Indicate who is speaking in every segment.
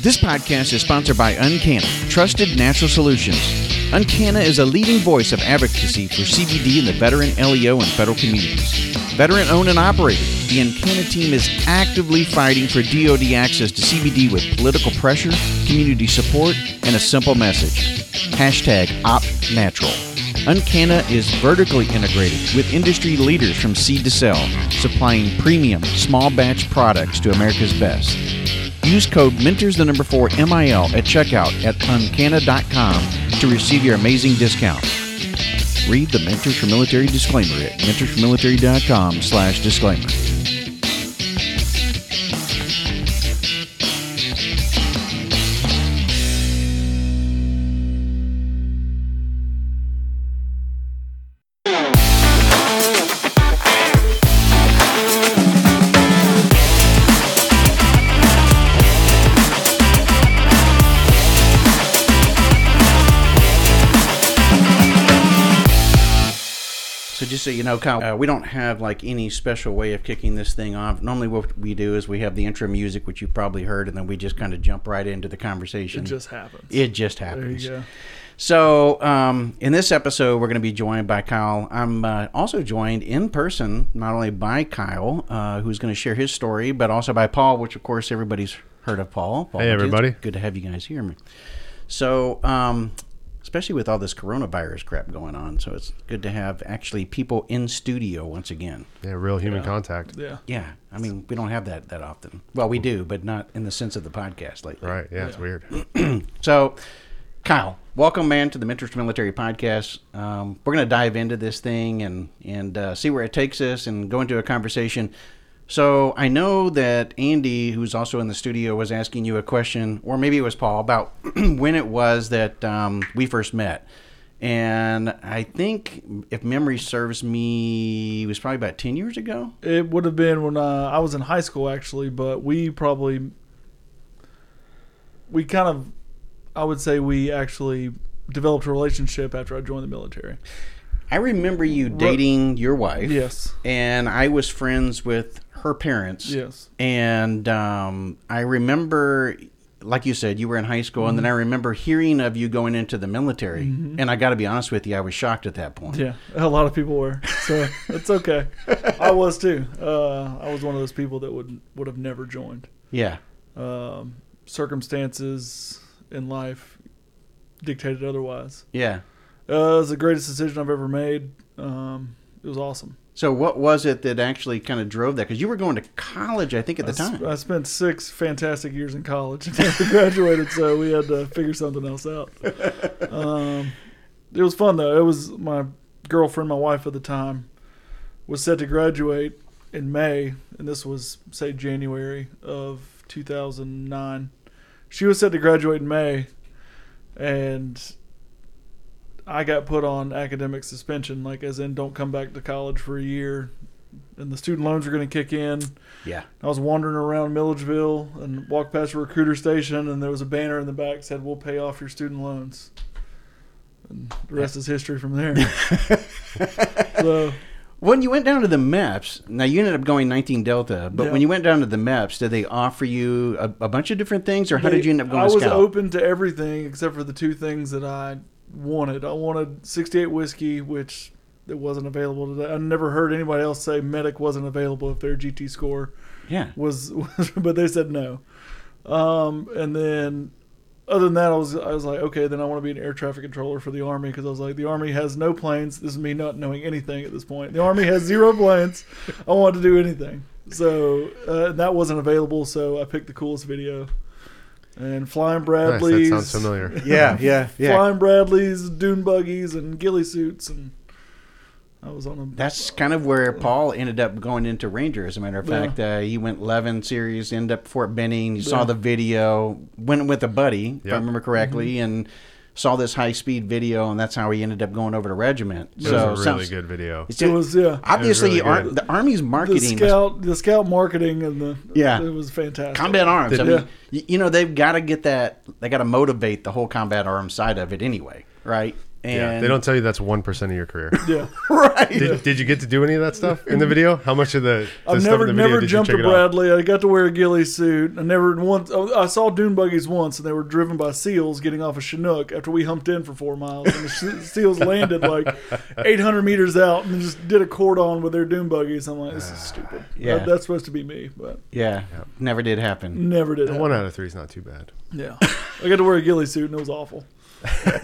Speaker 1: This podcast is sponsored by UnCanna, trusted natural solutions. UnCanna is a leading voice of advocacy for CBD in the veteran, LEO, and federal communities. Veteran owned and operated, the UnCanna team is actively fighting for DoD access to CBD with political pressure, community support, and a simple message. Hashtag OpNatural. UnCanna is vertically integrated with industry leaders from seed to sell, supplying premium small batch products to America's best. Use code Mentors the number four MIL at checkout at uncanna.com to receive your amazing discount. Read the Mentors for Military disclaimer at mentorsformilitary.com slash disclaimer. So you know, Kyle, uh, we don't have like any special way of kicking this thing off. Normally, what we do is we have the intro music, which you've probably heard, and then we just kind of jump right into the conversation.
Speaker 2: It just happens.
Speaker 1: It just happens.
Speaker 2: there
Speaker 1: happens.
Speaker 2: you go.
Speaker 1: So, um, in this episode, we're going to be joined by Kyle. I'm uh, also joined in person, not only by Kyle, uh, who's going to share his story, but also by Paul, which of course everybody's heard of Paul. Paul
Speaker 3: Hey, everybody.
Speaker 1: Good to have you guys here. So, um, especially with all this coronavirus crap going on, so it's good to have actually people in studio once again.
Speaker 3: Yeah, real human contact.
Speaker 2: Yeah.
Speaker 1: Yeah, I mean, we don't have that that often. Well, we do, but not in the sense of the podcast lately.
Speaker 3: Right. Yeah, it's weird.
Speaker 1: So, Kyle, welcome, man, to the Mentors to Military podcast. Um, we're going to dive into this thing and and uh, see where it takes us and go into a conversation. So I know that Andy, who's also in the studio, was asking you a question, or maybe it was Paul, about when it was that um, we first met. And I think, if memory serves me, it was probably about ten years ago.
Speaker 2: It would have been when uh, I was in high school, actually, but we probably, we kind of, I would say we actually developed a relationship after I joined the military.
Speaker 1: I remember you dating your wife.
Speaker 2: Yes.
Speaker 1: and I was friends with her parents.
Speaker 2: Yes.
Speaker 1: And um, I remember, like you said, you were in high school, and then
Speaker 2: Mm-hmm.
Speaker 1: I remember hearing of you going into the military. And I got to be honest with you, I was shocked at that point.
Speaker 2: Yeah, a lot of people were. So it's okay. I was too. Uh, I was one of those people that would would have never joined.
Speaker 1: Yeah.
Speaker 2: Um, circumstances in life dictated otherwise.
Speaker 1: Yeah.
Speaker 2: Uh, it was the greatest decision I've ever made. Um, it was awesome.
Speaker 1: So, what was it that actually kind of drove that? Because you were going to college, I think, at the
Speaker 2: I
Speaker 1: time.
Speaker 2: I spent six fantastic years in college and never graduated, so we had to figure something else out. Um, it was fun though. It was my girlfriend, my wife at the time, was set to graduate in May, and this was say January of 2009. She was set to graduate in May, and I got put on academic suspension, like as in don't come back to college for a year, and the student loans were going to kick in.
Speaker 1: yeah.
Speaker 2: I was wandering around Milledgeville and walked past a recruiter station, and there was a banner in the back that said, "We'll pay off your student loans." And the rest is history from there. so
Speaker 1: When you went down to the MEPS, now you ended up going 19 Delta, but
Speaker 2: Yeah.
Speaker 1: when you went down to the MEPS, did they offer you a, a bunch of different things, or how did you end up going
Speaker 2: I was
Speaker 1: Scout?
Speaker 2: open to everything except for the two things that I wanted. I wanted 68 whiskey, which it wasn't available today. I never heard anybody else say medic wasn't available if their GT score
Speaker 1: Yeah.
Speaker 2: was, was but they said no. Um, and then other than that, I was I was like, okay, then I want to be an air traffic controller for the army because I was like, the army has no planes. This is me not knowing anything at this point. The army has zero planes. I want to do anything. So uh, that wasn't available. So I picked the coolest video. And flying
Speaker 3: Nice.
Speaker 2: Bradleys,
Speaker 3: That sounds familiar.
Speaker 1: Yeah, yeah, yeah.
Speaker 2: flying Bradleys, dune buggies, and ghillie suits, and I was on a.
Speaker 1: That's kind of where Paul ended up going into Ranger. As a matter of
Speaker 2: Yeah.
Speaker 1: fact, uh, he went 11 series, ended up Fort Benning. You saw the video, went with a buddy, if I remember correctly,
Speaker 2: Mm-hmm.
Speaker 1: and saw this high speed video, and that's how he ended up going over to regiment.
Speaker 3: It
Speaker 1: so
Speaker 3: was a really
Speaker 1: sounds-
Speaker 3: good video.
Speaker 1: it's-
Speaker 2: it was yeah.
Speaker 1: obviously
Speaker 3: really
Speaker 1: ar- the Army's marketing,
Speaker 2: The
Speaker 1: marketing,
Speaker 2: scout, the scout marketing, and the
Speaker 1: Yeah.
Speaker 2: it was fantastic.
Speaker 1: combat arms. I mean, y- you know, they've got to get that. They got to motivate the whole combat arms side of it anyway, right? And
Speaker 3: yeah, they don't tell you that's one percent of your career.
Speaker 2: Yeah,
Speaker 1: right.
Speaker 3: Did, did you get to do any of that stuff in the video? How much of the, the
Speaker 2: I've
Speaker 3: stuff
Speaker 2: never
Speaker 3: in the video
Speaker 2: never
Speaker 3: did
Speaker 2: jumped
Speaker 3: you
Speaker 2: a
Speaker 3: check it out?
Speaker 2: Bradley. I got to wear a ghillie suit. I never once. oh, I saw dune buggies once, and they were driven by seals getting off a Chinook after we humped in for four miles, and the seals landed like 800 meters out and just did a cordon with their dune buggies. I'm like, this is ah, stupid.
Speaker 1: Yeah.
Speaker 2: That- that's supposed to be me, but
Speaker 1: Yeah, never did happen.
Speaker 2: never did.
Speaker 3: One out of three is not too bad.
Speaker 2: Yeah, I got to wear a ghillie suit, and it was awful.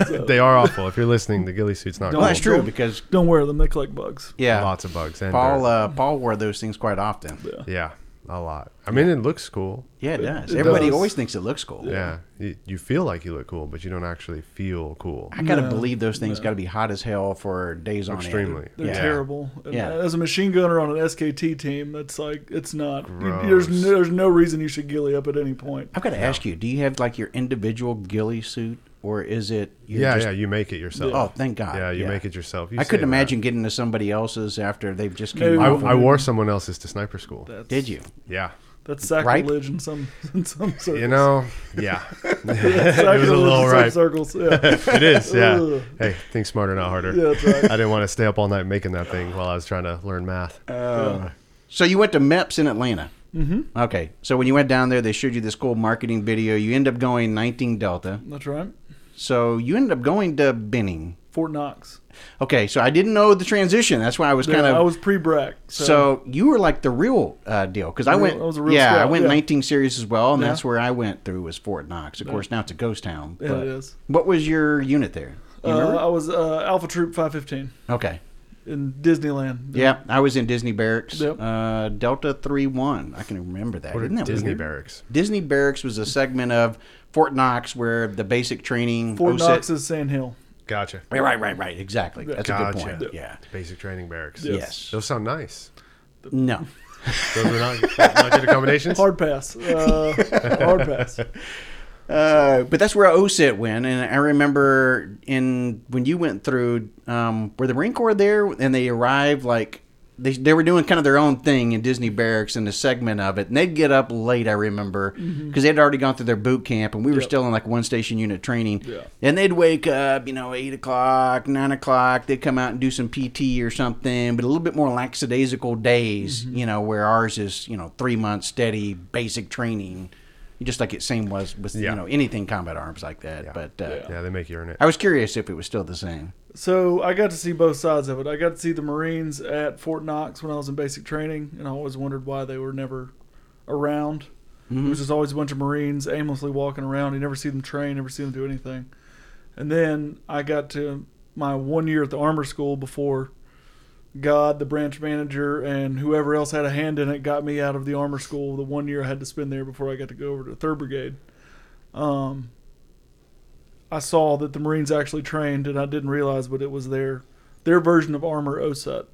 Speaker 2: So,
Speaker 3: They are awful. If you're listening, the ghillie suit's not
Speaker 2: No,
Speaker 1: Well,
Speaker 3: cool.
Speaker 1: that's true because
Speaker 2: don't wear them; they collect bugs.
Speaker 1: yeah,
Speaker 3: Lots of bugs. And
Speaker 1: Paul uh, Paul wore those things quite often.
Speaker 2: Yeah.
Speaker 3: yeah, a lot. I mean, it looks cool.
Speaker 1: Yeah, it does.
Speaker 2: it
Speaker 1: Everybody
Speaker 2: does.
Speaker 1: always thinks it looks cool.
Speaker 3: Yeah, You, you feel like you look cool, but you don't actually feel cool.
Speaker 1: I gotta
Speaker 2: No,
Speaker 1: believe those things
Speaker 2: no.
Speaker 1: got to be hot as hell for days on
Speaker 3: Extremely.
Speaker 1: end.
Speaker 2: They're
Speaker 1: Yeah.
Speaker 2: terrible. And
Speaker 1: Yeah.
Speaker 2: As a machine gunner on an SKT team, that's like it's not. you- there's no, there's no reason you should ghillie up at any point.
Speaker 1: I've got to ask you: Do you have like your individual ghillie suit, or is it? you're
Speaker 3: Yeah,
Speaker 1: just-
Speaker 3: yeah, you make it yourself.
Speaker 1: Oh, thank God.
Speaker 3: yeah, you make it yourself. You
Speaker 1: I couldn't
Speaker 3: say that.
Speaker 1: imagine getting to somebody else's after they've just
Speaker 2: No.
Speaker 1: came
Speaker 3: I. I wore someone else's to sniper school.
Speaker 2: That's,
Speaker 1: Did you?
Speaker 3: Yeah,
Speaker 2: That's sacrilege in some in some circles.
Speaker 3: you know, yeah, it was a little right.
Speaker 2: circles. Yeah,
Speaker 3: It is, yeah. Hey, think smarter, not harder.
Speaker 2: yeah, that's right.
Speaker 3: I didn't want to stay up all night making that thing while I was trying to learn math.
Speaker 1: Uh, so you went to MEPS in Atlanta.
Speaker 2: Mm-hmm.
Speaker 1: Okay, so when you went down there, they showed you this cool marketing video. You end up going 19 Delta.
Speaker 2: That's right.
Speaker 1: So you ended up going to Benning.
Speaker 2: Fort Knox.
Speaker 1: Okay, so I didn't know the transition. That's why I was
Speaker 2: Yeah,
Speaker 1: kind of
Speaker 2: I was pre-BRAC. So,
Speaker 1: So, you were like the real uh, deal because I went.
Speaker 2: I was a real
Speaker 1: yeah, I went
Speaker 2: yeah.
Speaker 1: 19 series as well, and
Speaker 2: Yeah.
Speaker 1: that's where I went through was Fort Knox. Of course, now it's a ghost town.
Speaker 2: yeah,
Speaker 1: but
Speaker 2: it is.
Speaker 1: What was your unit there? You
Speaker 2: Uh. I was uh, Alpha Troop 515
Speaker 1: okay.
Speaker 2: in Disneyland.
Speaker 1: Yeah, I was in Disney Barracks.
Speaker 2: Yep.
Speaker 1: Uh, Delta 3 1. I can remember that.
Speaker 3: What are
Speaker 1: Isn't that
Speaker 3: Disney
Speaker 1: weird?
Speaker 3: barracks?
Speaker 1: Disney Barracks was a segment of Fort Knox where the basic training.
Speaker 2: Fort
Speaker 1: OSUT
Speaker 2: Knox is Sand Hill.
Speaker 3: Gotcha.
Speaker 1: Right, right, right, right. Exactly. That's a good point. Yeah.
Speaker 3: Basic training barracks.
Speaker 2: Yes.
Speaker 1: Yes.
Speaker 3: Those sound nice.
Speaker 1: No.
Speaker 3: Those are not, not good accommodations.
Speaker 2: Hard pass. Uh, hard pass.
Speaker 1: Uh, but that's where OSUT went, and I remember in when you went through, um, were the Marine Corps there, and they arrived like they they were doing kind of their own thing in Disney Barracks in the segment of it, and they'd get up late. I remember because they'd already gone through their boot camp, and we were
Speaker 2: Yep.
Speaker 1: still in like one station unit training.
Speaker 2: Yeah.
Speaker 1: And they'd wake up, you know, eight o'clock, nine o'clock. They'd come out and do some PT or something, but a little bit more lackadaisical days, you know, where ours is, you know, three months steady basic training, just like it same was with
Speaker 3: Yeah.
Speaker 1: you know anything combat arms like that.
Speaker 3: Yeah.
Speaker 1: But uh,
Speaker 2: Yeah.
Speaker 3: Yeah, they make you earn it.
Speaker 1: I was curious if it was still the same.
Speaker 2: So I got to see both sides of it. I got to see the Marines at Fort Knox when I was in basic training, and I always wondered why they were never around.
Speaker 1: Mhm.
Speaker 2: It was just always a bunch of Marines aimlessly walking around. You never see them train, never see them do anything. And then I got to my one year at the armor school before God, the branch manager, and whoever else had a hand in it got me out of the armor school. The one year I had to spend there before I got to go over to Third Brigade. Um, I saw that the Marines actually trained, and I didn't realize, but it was their their version of armor OSUT.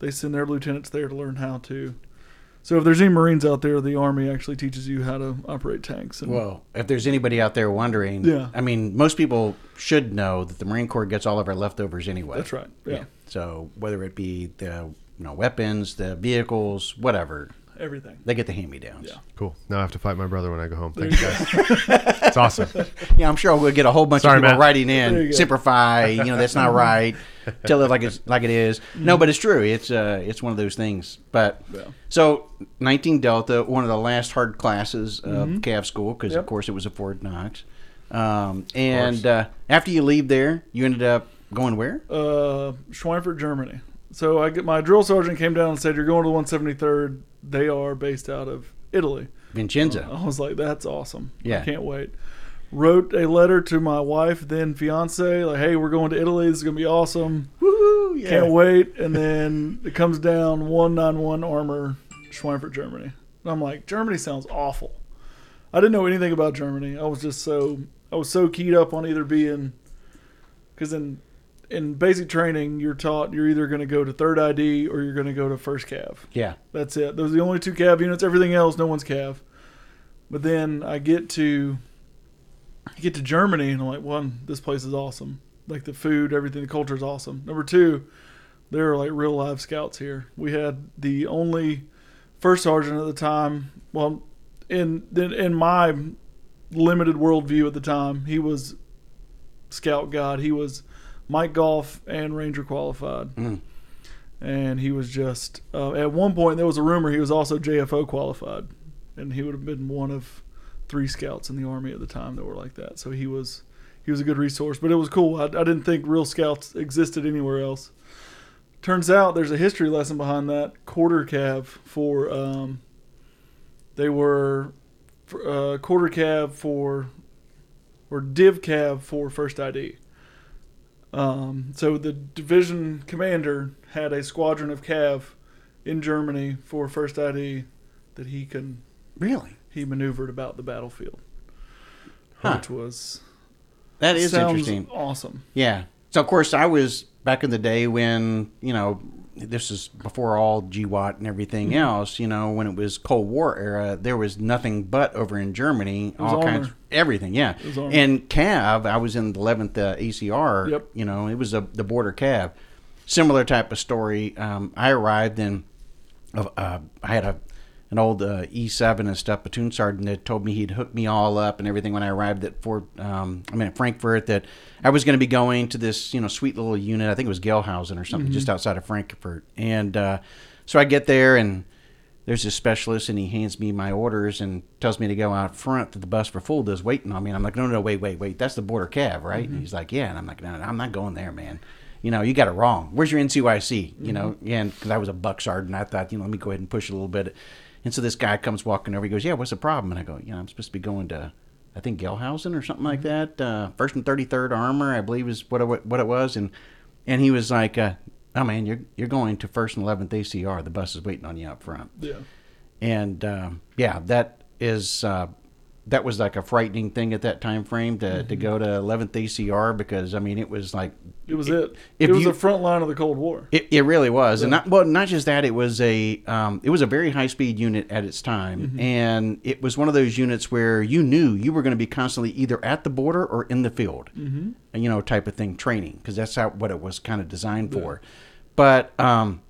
Speaker 2: They send their lieutenants there to learn how to. So if there's any Marines out there, the Army actually teaches you how to operate tanks. And
Speaker 1: Well, if there's anybody out there wondering,
Speaker 2: Yeah.
Speaker 1: I mean, most people should know that the Marine Corps gets all of our leftovers anyway.
Speaker 2: that's right. Yeah,
Speaker 1: So whether it be the you know weapons, the vehicles, whatever,
Speaker 2: everything.
Speaker 1: they get the hand-me-downs.
Speaker 2: Yeah.
Speaker 3: Cool. Now I have to fight my brother when I go home.
Speaker 2: There
Speaker 3: Thanks,
Speaker 2: you
Speaker 3: guys. it's awesome.
Speaker 1: Yeah, I'm sure we'll get a whole bunch
Speaker 3: Sorry,
Speaker 1: of people
Speaker 3: Matt.
Speaker 1: writing
Speaker 2: There
Speaker 1: in,
Speaker 2: you go.
Speaker 1: simplify. You know, that's not right. Tell it like it's like it is. No, but it's true. It's uh, it's one of those things. But
Speaker 2: Yeah.
Speaker 1: so 19 Delta, one of the last hard classes of
Speaker 2: Mhm.
Speaker 1: CAV school, because of
Speaker 2: Yep.
Speaker 1: course it was a Fort Knox. Um, and uh, after you leave there, you ended up going where?
Speaker 2: Uh, Schweinfurt, Germany. So I get my drill sergeant came down and said, "You're going to the 173rd. They are based out of Italy."
Speaker 1: Vincenzo.
Speaker 2: I was like, "That's awesome.
Speaker 1: Yeah.
Speaker 2: I can't wait." Wrote a letter to my wife, then fiance, like, "Hey, we're going to Italy. This is gonna be awesome.
Speaker 1: Woo! Yeah.
Speaker 2: Can't wait." And then it comes down 191 Armor, Schweinfurt, Germany. And I'm like, Germany sounds awful. I didn't know anything about Germany. I was just so I was so keyed up on either being because in in basic training you're taught you're either going to go to third ID or you're going to go to first cav.
Speaker 1: Yeah.
Speaker 2: That's it. Those are the only two cav units. Everything else, no one's cav. But then I get to I get to Germany and I'm like, one, this place is awesome. Like the food, everything, the culture is awesome. Number two, there are like real live scouts here. We had the only first sergeant at the time. Well, in in, in my limited worldview at the time, he was scout god. He was Mike Golf and Ranger qualified,
Speaker 1: Mm.
Speaker 2: and he was just uh, at one point there was a rumor he was also JFO qualified, and he would have been one of three scouts in the army at the time that were like that. So he was he was a good resource, but it was cool. I, I didn't think real scouts existed anywhere else. Turns out there's a history lesson behind that quarter cav for um, they were uh, quarter cav for or div cav for first ID. Um, so the division commander had a squadron of cav in Germany for first ID that he can
Speaker 1: Really?
Speaker 2: he maneuvered about the battlefield,
Speaker 1: Huh.
Speaker 2: which was
Speaker 1: That is interesting.
Speaker 2: awesome.
Speaker 1: Yeah. So of course I was back in the day when you know this is before all GWOT and everything
Speaker 2: Mm-hmm.
Speaker 1: else. You know when it was Cold War era, there was nothing but over in Germany, all kinds, everything. Yeah.
Speaker 2: It was armor.
Speaker 1: And Cav, I was in the 11th uh, ACR.
Speaker 2: Yep.
Speaker 1: You know it was a, the border Cav. Similar type of story. Um, I arrived in. Uh, I had a an old uh, E7 and stuff platoon sergeant that told me he'd hook me all up and everything when I arrived at Fort, um, I mean at Frankfurt that I was going to be going to this you know sweet little unit I think it was Gelnhausen or something just outside of Frankfurt. And uh, so I get there and there's this specialist and he hands me my orders and tells me to go out front that the bus for Fulda is waiting on me. And I'm like no no wait wait wait. That's the border cav, right? And he's like yeah. And I'm like no, no I'm not going there man. You know, you got it wrong. Where's your NCOIC? You know, and because I was a buck sergeant, I thought, you know, let me go ahead and push it a little bit. And so this guy comes walking over. He goes, "Yeah, what's the problem?" And I go, "Yeah, I'm supposed to be going to, I think Gelnhausen or something like that. Uh, First and Thirty Third Armor, I believe, is what it, what it was." And and he was like, uh, "Oh man, you're you're going to First and Eleventh ACR. The bus is waiting on you up front."
Speaker 2: Yeah.
Speaker 1: and um, yeah, that is uh, that was like a frightening thing at that time frame to, to go to 11th ACR because I mean it was like
Speaker 2: It was it.
Speaker 1: If
Speaker 2: it was
Speaker 1: you-
Speaker 2: the front line of the Cold War.
Speaker 1: it, it really was, and not well, not just that. It was a um, it was a very high speed unit at its time, and it was one of those units where you knew you were going to be constantly either at the border or in the field, mm-hmm. you know, type of thing, training because that's how what it was kind of designed for. But um,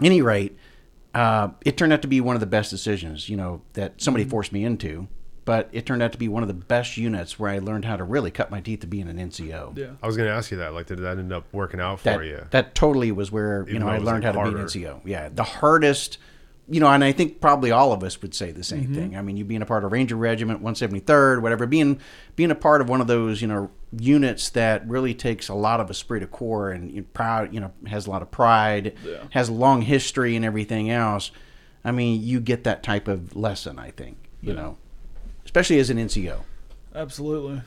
Speaker 1: any rate, uh, it turned out to be one of the best decisions, you know, that somebody forced me into. But it turned out to be one of the best units where I learned how to really cut my teeth to being an NCO.
Speaker 2: Yeah.
Speaker 3: I was going to ask you that. Like, did that end up working out for
Speaker 1: that,
Speaker 3: you?
Speaker 1: that totally was where you know I learned
Speaker 3: like,
Speaker 1: how to be an. NCO. Yeah, the hardest, you know, and I think probably all of us would say the same
Speaker 3: Mm-hmm.
Speaker 1: thing. I mean, you being a part of Ranger Regiment, 173rd, whatever, being being a part of one of those, you know, units that really takes a lot of esprit de corps and you proud, you know, has a lot of pride,
Speaker 2: Yeah.
Speaker 1: has a long history and everything else. I mean, you get that type of lesson. I think, you
Speaker 2: Yeah.
Speaker 1: know, especially as an NCO.
Speaker 2: Absolutely.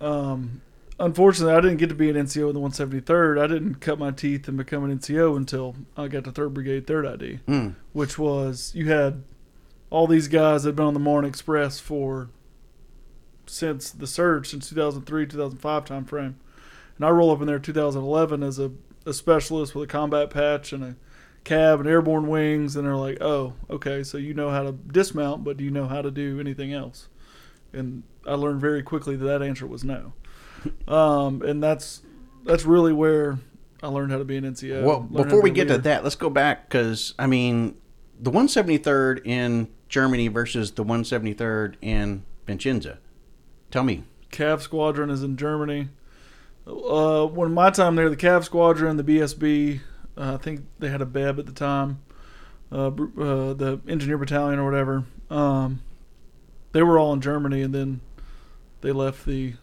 Speaker 2: Um, unfortunately, I didn't get to be an NCO in the 173rd. I didn't cut my teeth and become an NCO until I got to 3rd Brigade, 3rd ID,
Speaker 1: Mm.
Speaker 2: which was you had all these guys that had been on the Marne Express for since the surge, since 2003, 2005 time frame. And I roll up in there 2011 as a, a specialist with a combat patch and a cab and airborne wings. And they're like, oh, okay, so you know how to dismount, but do you know how to do anything else? And I learned very quickly that that answer was no. Um, and that's that's really where I learned how to be an NCO.
Speaker 1: Well, before we get to that, let's go back because I mean, the 173rd in Germany versus the 173rd in Vincenza. Tell me.
Speaker 2: Cav Squadron is in Germany. Uh, when my time there, the Cav Squadron, the BSB, uh, I think they had a BEB at the time, uh, uh, the Engineer Battalion or whatever. Um, they were all in Germany, and then they left the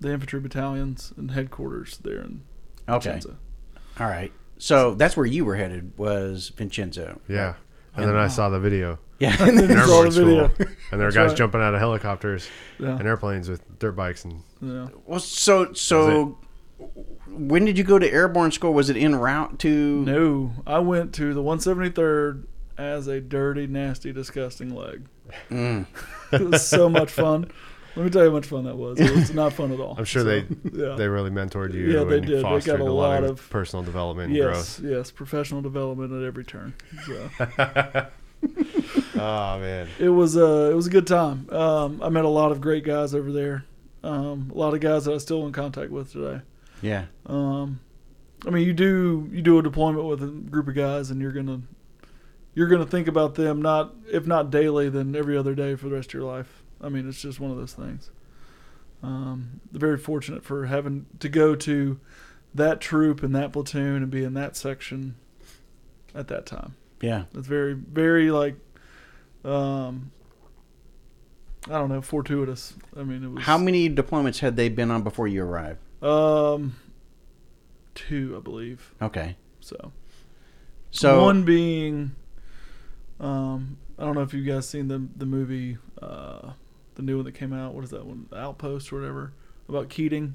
Speaker 2: the infantry battalions and headquarters there in
Speaker 1: Okay.
Speaker 2: Vicenza.
Speaker 1: All right. So that's where you were headed was Vincenzo.
Speaker 3: yeah. And then I saw the video.
Speaker 1: Yeah.
Speaker 2: And then
Speaker 3: in
Speaker 2: saw the
Speaker 3: airborne school.
Speaker 2: video.
Speaker 3: And there are guys
Speaker 2: right.
Speaker 3: jumping out of helicopters
Speaker 2: Yeah.
Speaker 3: and airplanes with dirt bikes. And
Speaker 2: Yeah.
Speaker 1: well, so so when did you go to airborne school? Was it en route to?
Speaker 2: No, I went to the 173rd as a dirty, nasty, disgusting leg.
Speaker 1: Mm.
Speaker 2: It was so much fun. Let me tell you how much fun that was. It was not fun at all.
Speaker 3: I'm sure
Speaker 2: So,
Speaker 3: they
Speaker 2: yeah.
Speaker 3: they really mentored you
Speaker 2: Yeah, they
Speaker 3: and
Speaker 2: did. They got a
Speaker 3: a lot,
Speaker 2: lot
Speaker 3: of,
Speaker 2: of-
Speaker 3: personal development and
Speaker 2: yes, yes, professional development at every turn. So.
Speaker 3: Oh, man.
Speaker 2: it was uh, it was a good time. Um, I met a lot of great guys over there. Um, a lot of guys that I'm still in contact with today.
Speaker 1: Yeah.
Speaker 2: Um, I mean, you do you do a deployment with a group of guys, and you're gonna you're gonna think about them not if not daily, then every other day for the rest of your life. I mean, it's just one of those things. Um, very fortunate for having to go to that troop and that platoon and be in that section at that time.
Speaker 1: Yeah.
Speaker 2: It's very, very like, um, I don't know, fortuitous. I mean, it was
Speaker 1: How many deployments had they been on before you arrived?
Speaker 2: Um, two, I believe.
Speaker 1: Okay.
Speaker 2: So,
Speaker 1: So
Speaker 2: one being, um, I don't know if you guys seen the the movie, uh, the new one that came out. What is that one? Outpost or whatever about Keating.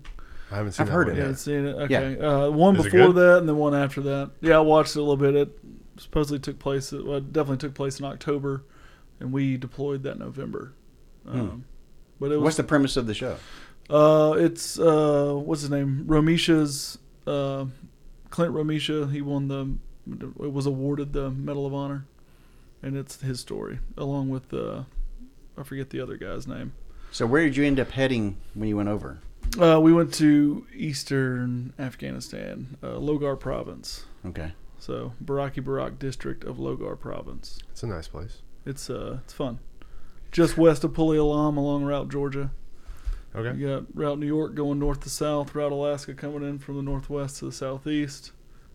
Speaker 3: I haven't seen
Speaker 1: I've heard
Speaker 3: one
Speaker 1: of
Speaker 2: Yeah. I've seen it.
Speaker 1: Yeah.
Speaker 2: Okay. Uh, one
Speaker 3: Is
Speaker 2: before that, and then one after that. Yeah, I watched it a little bit. It supposedly took place. Well, it definitely took place in October, and we deployed that November. Um, But it was
Speaker 1: Hmm. what's the premise of the show?
Speaker 2: Uh, it's uh, what's his name? Romesha's uh, Clint Romisha. He won the, it was awarded the Medal of Honor, and it's his story along with the I forget the other guy's name.
Speaker 1: So where did you end up heading when you went over?
Speaker 2: Uh, we went to eastern Afghanistan, uh, Logar Province.
Speaker 1: Okay.
Speaker 2: So Baraki Barak district of Logar Province.
Speaker 3: It's a nice place.
Speaker 2: It's uh, it's fun. Just west of Puli Alam along Route Georgia.
Speaker 3: Okay.
Speaker 2: You got Route New York going north to south, Route Alaska coming in from the northwest to the southeast,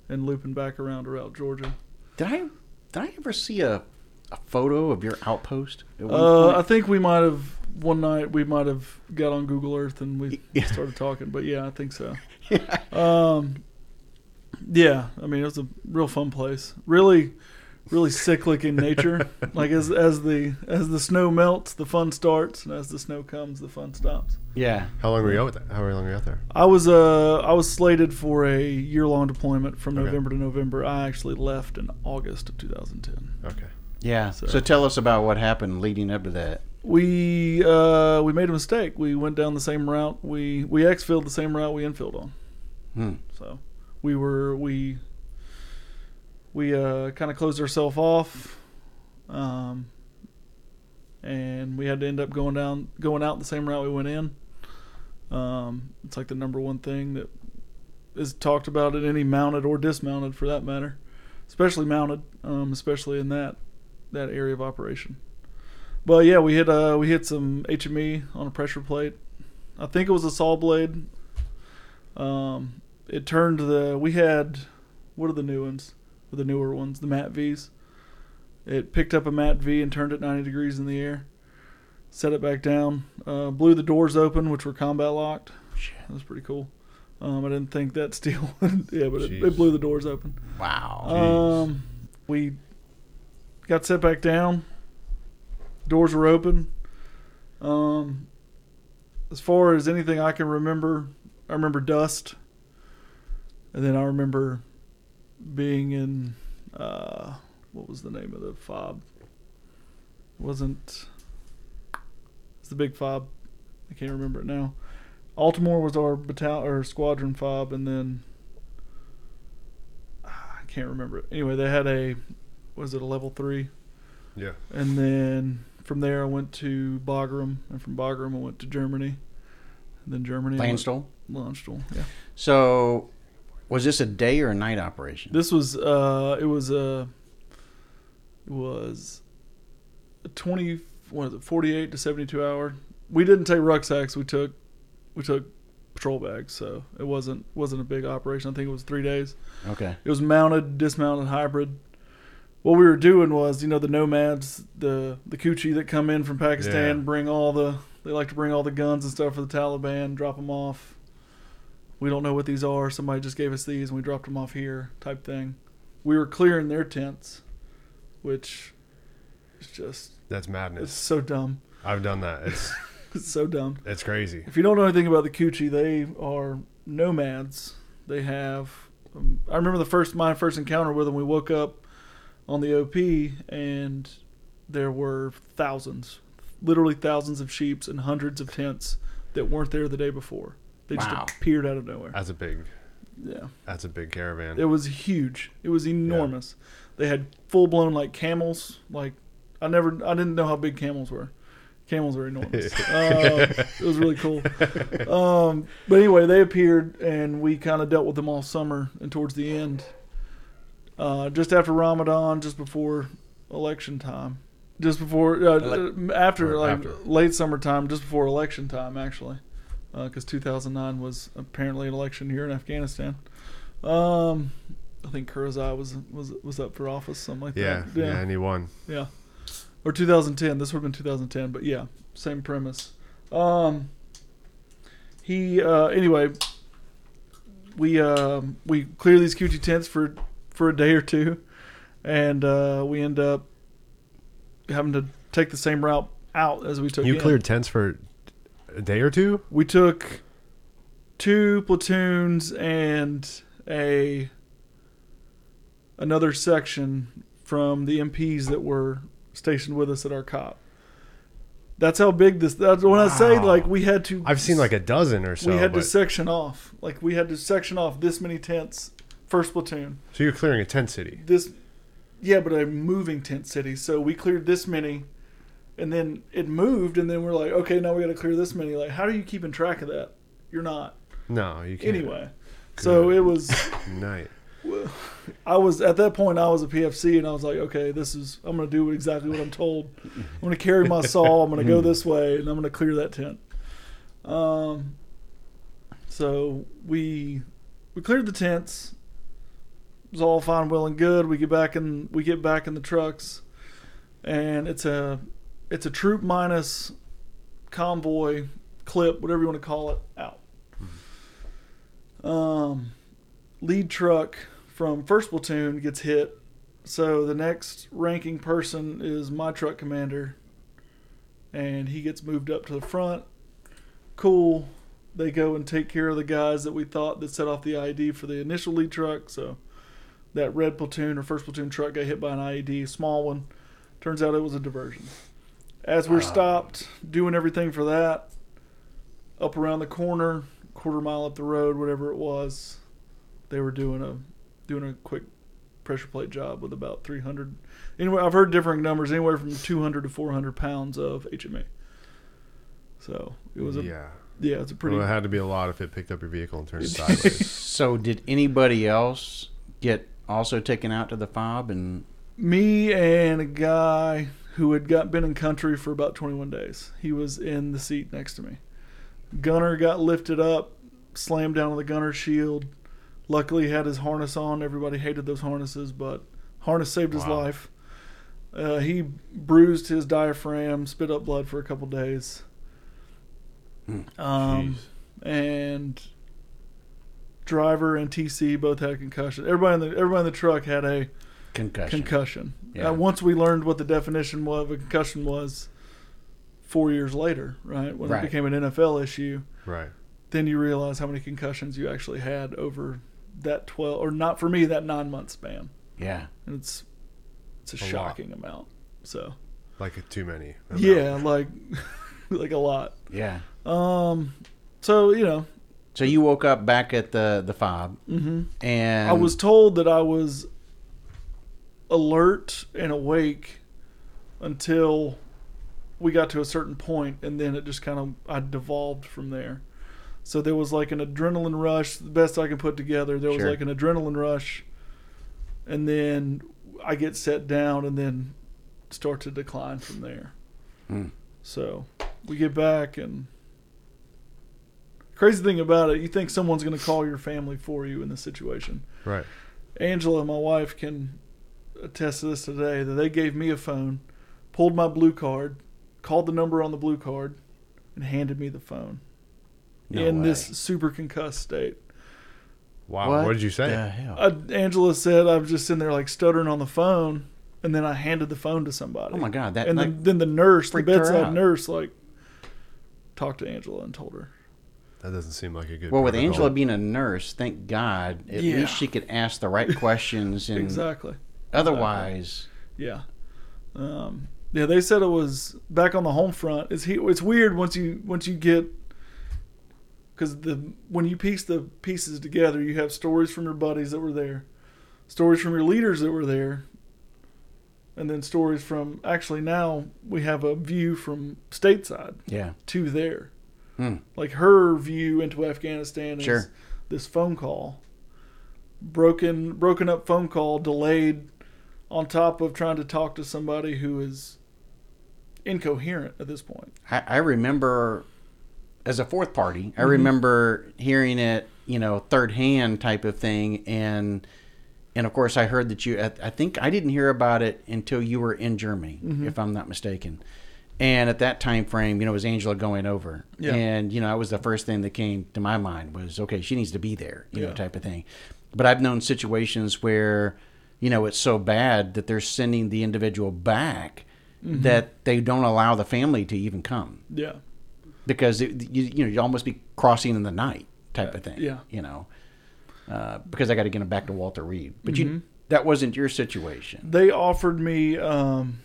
Speaker 2: and looping back around to Route Georgia.
Speaker 1: Did I did I ever see a a photo of your outpost?
Speaker 2: Uh, I think we might have one night we might have got on Google Earth and we
Speaker 1: Yeah.
Speaker 2: started talking. But yeah, I think so.
Speaker 1: yeah.
Speaker 2: Um, yeah, I mean it was a real fun place. Really, really cyclic in nature. like as as the as the snow melts, the fun starts, and as the snow comes, the fun stops.
Speaker 1: Yeah.
Speaker 3: How long were you out? How long were you out there?
Speaker 2: I was uh I was slated for a year long deployment from
Speaker 3: Okay.
Speaker 2: November to November. I actually left in August of 2010.
Speaker 3: Okay.
Speaker 1: Yeah.
Speaker 2: So-
Speaker 1: So, tell us about what happened leading up to that.
Speaker 2: We uh we made a mistake. We went down the same route. We we exfilled the same route we infilled on.
Speaker 1: Hmm.
Speaker 2: So we were we we uh kind of closed ourselves off. Um and we had to end up going down going out the same route we went in. Um it's like the number one thing that is talked about at any mounted or dismounted for that matter. Especially mounted, um especially in that that area of operation. But yeah, we hit uh we hit some HME on a pressure plate. I think it was a saw blade. Um, it turned the we had what are the new ones? Or the newer ones, the M-ATV's. It picked up a Mat V and turned it 90 degrees in the air. Set it back down. Uh, blew the doors open, which were combat locked.
Speaker 1: Shit.
Speaker 2: That was pretty cool. Um, I didn't think that steel. yeah, but it, it blew the doors open.
Speaker 1: Wow.
Speaker 2: Um, we got set back down. Doors were open. Um, as far as anything I can remember, I remember dust, and then I remember being in uh, what was the name of the fob? It wasn't it's the big fob? I can't remember it now. Altimur was our battalion or squadron fob, and then ah, I can't remember it. Anyway, they had a was it a level three?
Speaker 3: Yeah.
Speaker 2: And then from there I went to Bagram, and from Bagram I went to Germany. And then Germany. I went-
Speaker 1: Landstuhl.
Speaker 2: Landstuhl, yeah.
Speaker 1: So, was this a day or a night operation?
Speaker 2: This was uh it was a it was a 20 what is it 48 to 72 hour. We didn't take rucksacks, we took we took patrol bags, so it wasn't wasn't a big operation. I think it was 3 days.
Speaker 1: Okay.
Speaker 2: It was mounted, dismounted hybrid. What we were doing was, you know, the nomads, the the Kuchi that come in from Pakistan,
Speaker 3: Yeah.
Speaker 2: bring all the they like to bring all the guns and stuff for the Taliban, drop them off. We don't know what these are. Somebody just gave us these and we dropped them off here, type thing. We were clearing their tents, which is just
Speaker 3: That's madness.
Speaker 2: it's so dumb.
Speaker 3: I've done that. It's
Speaker 2: It's so dumb.
Speaker 3: it's crazy.
Speaker 2: If you don't know anything about the Kuchi, they are nomads. They have. Um, I remember the first my first encounter with them. We woke up on the OP and there were thousands, literally thousands of sheeps and hundreds of tents that weren't there the day before. They just
Speaker 1: Wow.
Speaker 2: appeared out of nowhere.
Speaker 3: That's a big.
Speaker 2: Yeah,
Speaker 3: That's a big caravan.
Speaker 2: it was huge. It was enormous. They had full blown like camels. Like I never, I didn't know how big camels were. Camels are enormous. uh, it was really cool. Um, but anyway, they appeared, and we kind of dealt with them all summer and towards the end, uh, just after Ramadan, just before election time, just before uh,
Speaker 1: Elec-
Speaker 2: uh, after
Speaker 3: Or
Speaker 2: like
Speaker 3: after.
Speaker 2: late summertime, just before election time, actually. because 2009 was apparently an election year in Afghanistan. Um, I think Karzai was was was up for office, something like
Speaker 3: Yeah,
Speaker 2: that.
Speaker 3: yeah, and he won.
Speaker 2: Yeah. Or 2010. This would have been 2010, but yeah, same premise. Um, he uh, anyway. We um, we clear these Kuchi tents for for a day or two, and uh, we end up having to take the same route out as we took.
Speaker 3: You
Speaker 2: in.
Speaker 3: cleared tents for a day or two.
Speaker 2: We took two platoons and a another section from the MPs that were stationed with us at our cop. That's how big this. That's when I say like we had to.
Speaker 3: I've seen like a dozen or so.
Speaker 2: we had to section off. Like we had to section off this many tents. First platoon.
Speaker 3: so you're clearing a tent city.
Speaker 2: This, yeah, but a moving tent city. So we cleared this many, and then it moved, and then we're like, okay, now we got to clear this many. Like, how are you keeping track of that? You're not.
Speaker 3: No, you can't.
Speaker 2: Anyway, so it was.
Speaker 3: night.
Speaker 2: I was at that point. I was a PFC, and I was like, okay, this is. I'm going to do exactly what I'm told. I'm going to carry my saw. I'm going to go this way, and I'm going to clear that tent. Um. So we we cleared the tents. It was all fine, well, and good. We get back in. We get back in the trucks, and it's a it's a troop minus convoy clip, whatever you want to call it, out. Um, lead truck from first platoon gets hit. So the next ranking person is my truck commander, and he gets moved up to the front. Cool. They go and take care of the guys that we thought that set off the ID for the initial lead truck. So that red platoon or first platoon truck got hit by an IED, small one. Turns out it was a diversion. As we're stopped doing everything for that, up around the corner, quarter mile up the road, whatever it was, they were doing a doing a quick pressure plate job with about 300. Anyway, I've heard differing numbers, anywhere from 200 to 400 pounds of HME. So it was a yeah,
Speaker 3: yeah.
Speaker 2: it's a pretty.
Speaker 3: Well, it had to be a lot if it picked up your vehicle and turned it sideways.
Speaker 1: So did anybody else get also taken out to the fob and
Speaker 2: me and a guy who had got been in country for about 21 days. He was in the seat next to me. Gunner got lifted up, slammed down on the gunner shield. Luckily, he had his harness on. Everybody hated those harnesses, but harness saved his
Speaker 3: Wow.
Speaker 2: life. Uh, he bruised his diaphragm, spit up blood for a couple days. Um, and driver and TC both had concussion. Everybody in the everybody in the truck had a
Speaker 1: concussion?
Speaker 2: concussion.
Speaker 1: Yeah.
Speaker 2: Uh, once we learned what the definition of a concussion was, four years later, right when
Speaker 1: Right.
Speaker 2: it became an NFL issue,
Speaker 3: right.
Speaker 2: then you realize how many concussions you actually had over that twelve or not for me that nine month span,
Speaker 1: yeah.
Speaker 2: and it's it's a,
Speaker 3: A lot.
Speaker 2: shocking amount. So
Speaker 3: Like too many.
Speaker 2: yeah, like like a lot.
Speaker 1: Yeah.
Speaker 2: Um, so you know,
Speaker 1: So you woke up back at the the fob
Speaker 2: hmm
Speaker 1: and
Speaker 2: I was told that I was alert and awake until we got to a certain point, and then it just kind of I devolved from there. So there was like an adrenaline rush, the best I can put together. There was
Speaker 1: Sure.
Speaker 2: like an adrenaline rush, and then I get set down, and then start to decline from there.
Speaker 1: Hmm.
Speaker 2: So we get back, and crazy thing about it, you think someone's going to call your family for you in this situation.
Speaker 3: Right.
Speaker 2: Angela, my wife, can attest to this today that they gave me a phone, pulled my blue card, called the number on the blue card, and handed me the phone
Speaker 1: No
Speaker 2: in
Speaker 1: way.
Speaker 2: this super concussed state.
Speaker 3: Wow. What, did you say?
Speaker 2: Uh, Angela said I was just sitting there like stuttering on the phone, and then I handed the phone to somebody.
Speaker 1: oh my god! That
Speaker 2: and
Speaker 1: like,
Speaker 2: then, then the nurse, the bedside nurse, like talked to Angela and told her.
Speaker 3: That doesn't seem like a good.
Speaker 1: well, with. Angela being a nurse, thank God, at
Speaker 2: Yeah.
Speaker 1: least she could ask the right questions. And
Speaker 2: Exactly.
Speaker 1: otherwise,
Speaker 2: Yeah. Um, yeah, they said it was back on the home front. It's he, it's weird once you once you get because the when you piece the pieces together, you have stories from your buddies that were there, stories from your leaders that were there, and then stories from actually now we have a view from stateside
Speaker 1: yeah,
Speaker 2: to there.
Speaker 1: Hmm.
Speaker 2: Like her view into Afghanistan is
Speaker 1: Sure.
Speaker 2: this phone call. Broken broken up phone call, delayed on top of trying to talk to somebody who is incoherent at this point.
Speaker 1: I, I remember as a fourth party.
Speaker 2: Mm-hmm.
Speaker 1: I remember hearing it, you know, third hand type of thing, and and of course I heard that you. I I think I didn't hear about it until you were in Germany,
Speaker 2: Mm-hmm.
Speaker 1: if I'm not mistaken. And at that time frame, you know, it was Angela going over,
Speaker 2: Yeah.
Speaker 1: and you know, that was the first thing that came to my mind was, okay, she needs to be there, you know, type of thing. But I've known situations where, you know, it's so bad that they're sending the individual back
Speaker 2: Mm-hmm.
Speaker 1: that they don't allow the family to even come
Speaker 2: Yeah.
Speaker 1: because it, you, you know you almost be crossing in the night type of thing.
Speaker 2: Yeah.
Speaker 1: you know, uh, because I got to get them back to Walter Reed. But
Speaker 2: Mm-hmm.
Speaker 1: you that wasn't your situation.
Speaker 2: They offered me, um,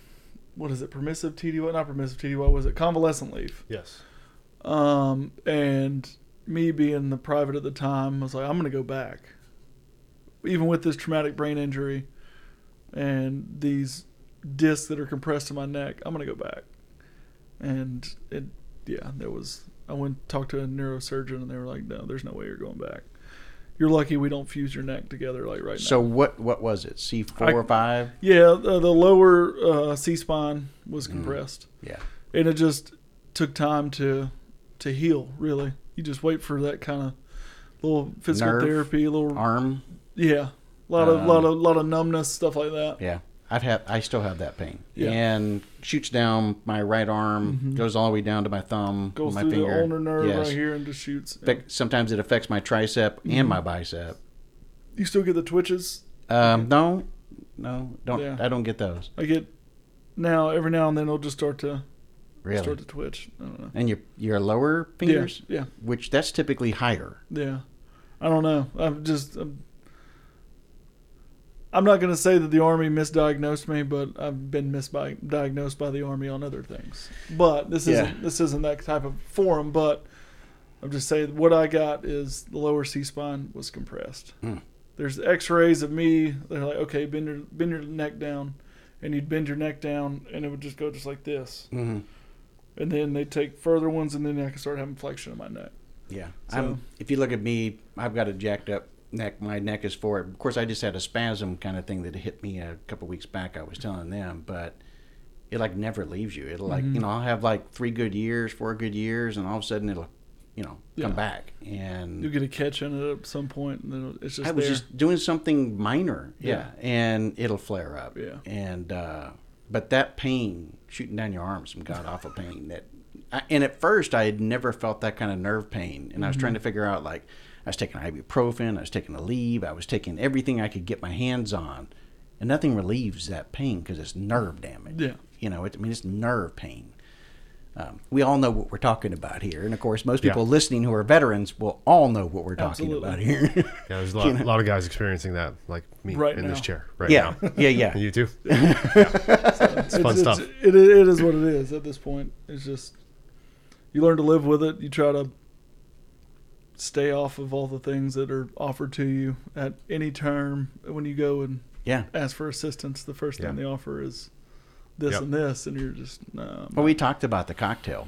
Speaker 2: what is it, permissive TDY? Not permissive TDY, what was it? Convalescent leave.
Speaker 3: Yes.
Speaker 2: Um, and me being the private at the time, I was like, I'm going to go back. Even with this traumatic brain injury and these discs that are compressed in my neck, I'm going to go back. And it, yeah, there was, I went and talked to a neurosurgeon and they were like, no, there's no way you're going back. You're lucky we don't fuse your neck together like right
Speaker 1: So
Speaker 2: now.
Speaker 1: So what what was it? C four or five?
Speaker 2: Yeah, the, the lower uh, C spine was
Speaker 1: Mm.
Speaker 2: compressed
Speaker 1: Yeah,
Speaker 2: and it just took time to to heal. Really, you just wait for that kind of little physical
Speaker 1: Nerve,
Speaker 2: therapy, a little
Speaker 1: arm.
Speaker 2: yeah, a lot of
Speaker 1: Um,
Speaker 2: lot of lot of numbness, stuff like that.
Speaker 1: Yeah, I've had I still have that pain.
Speaker 2: Yeah.
Speaker 1: and shoots down my right arm,
Speaker 2: Mhm.
Speaker 1: goes all the way down to my thumb,
Speaker 2: Goes
Speaker 1: my
Speaker 2: through
Speaker 1: finger.
Speaker 2: the ulnar nerve
Speaker 1: Yes.
Speaker 2: right here and just shoots.
Speaker 1: Affect- Sometimes it affects my tricep
Speaker 2: Mm-hmm.
Speaker 1: and my bicep.
Speaker 2: You still get the twitches.
Speaker 1: Um, no, no, don't.
Speaker 2: Yeah.
Speaker 1: I don't get those
Speaker 2: I get now every now and then it'll just start to
Speaker 1: really.
Speaker 2: start to twitch. I don't know.
Speaker 1: And your your lower fingers,
Speaker 2: Yeah,
Speaker 1: which that's typically higher.
Speaker 2: yeah, yeah. I don't know. I'm just. I'm, I'm not going to say that the army misdiagnosed me, but I've been misdiagnosed by the army on other things. But this
Speaker 1: Yeah.
Speaker 2: isn't this isn't that type of forum. But I'm just saying what I got is the lower C spine was compressed.
Speaker 1: Hmm.
Speaker 2: There's X-rays of me. They're like, okay, bend your bend your neck down, and you'd bend your neck down, and it would just go just like this.
Speaker 1: Mm-hmm.
Speaker 2: And then they take further ones, and then I can start having flexion in my neck.
Speaker 1: Yeah.
Speaker 2: So-
Speaker 1: I'm, if you look at me, I've got a jacked up neck. My neck is forward. Of course, I just had a spasm kind of thing that hit me a couple weeks back. I was telling them, but it like never leaves you. It'll like
Speaker 2: Mhm.
Speaker 1: you know I'll have like three good years, four good years, and all of a sudden it'll you know come
Speaker 2: Yeah.
Speaker 1: back. And
Speaker 2: You'll get a catch in it at some point, and then it's just
Speaker 1: I was
Speaker 2: there.
Speaker 1: just doing something minor, yeah, and it'll flare up,
Speaker 2: Yeah.
Speaker 1: And uh, but that pain shooting down your arm, some god awful pain. That, I, and at first I had never felt that kind of nerve pain, and I was
Speaker 2: Mm-hmm.
Speaker 1: trying to figure out like I was taking ibuprofen, I was taking Aleve, I was taking everything I could get my hands on, and nothing relieves that pain because it's nerve damage.
Speaker 2: Yeah.
Speaker 1: you know, it, I mean it's nerve pain. Um, we all know what we're talking about here, and of course, most people
Speaker 3: Yeah.
Speaker 1: listening who are veterans will all know what we're talking
Speaker 2: Absolutely.
Speaker 1: about here.
Speaker 3: Yeah, there's a lot,
Speaker 1: You know?
Speaker 3: lot of guys experiencing that, like me
Speaker 2: Right
Speaker 3: in this chair right
Speaker 1: yeah,
Speaker 3: now.
Speaker 1: yeah, yeah.
Speaker 3: And you too.
Speaker 2: it's
Speaker 3: fun stuff.
Speaker 2: it, it is what it is at this point. It's just you learn to live with it. You try to stay off of all the things that are offered to you at any term when you go and
Speaker 1: Yeah.
Speaker 2: ask for assistance. The first thing
Speaker 3: Yeah.
Speaker 2: they offer is this
Speaker 3: Yep.
Speaker 2: and this, and you're just no.
Speaker 1: Well, we talked about the cocktail,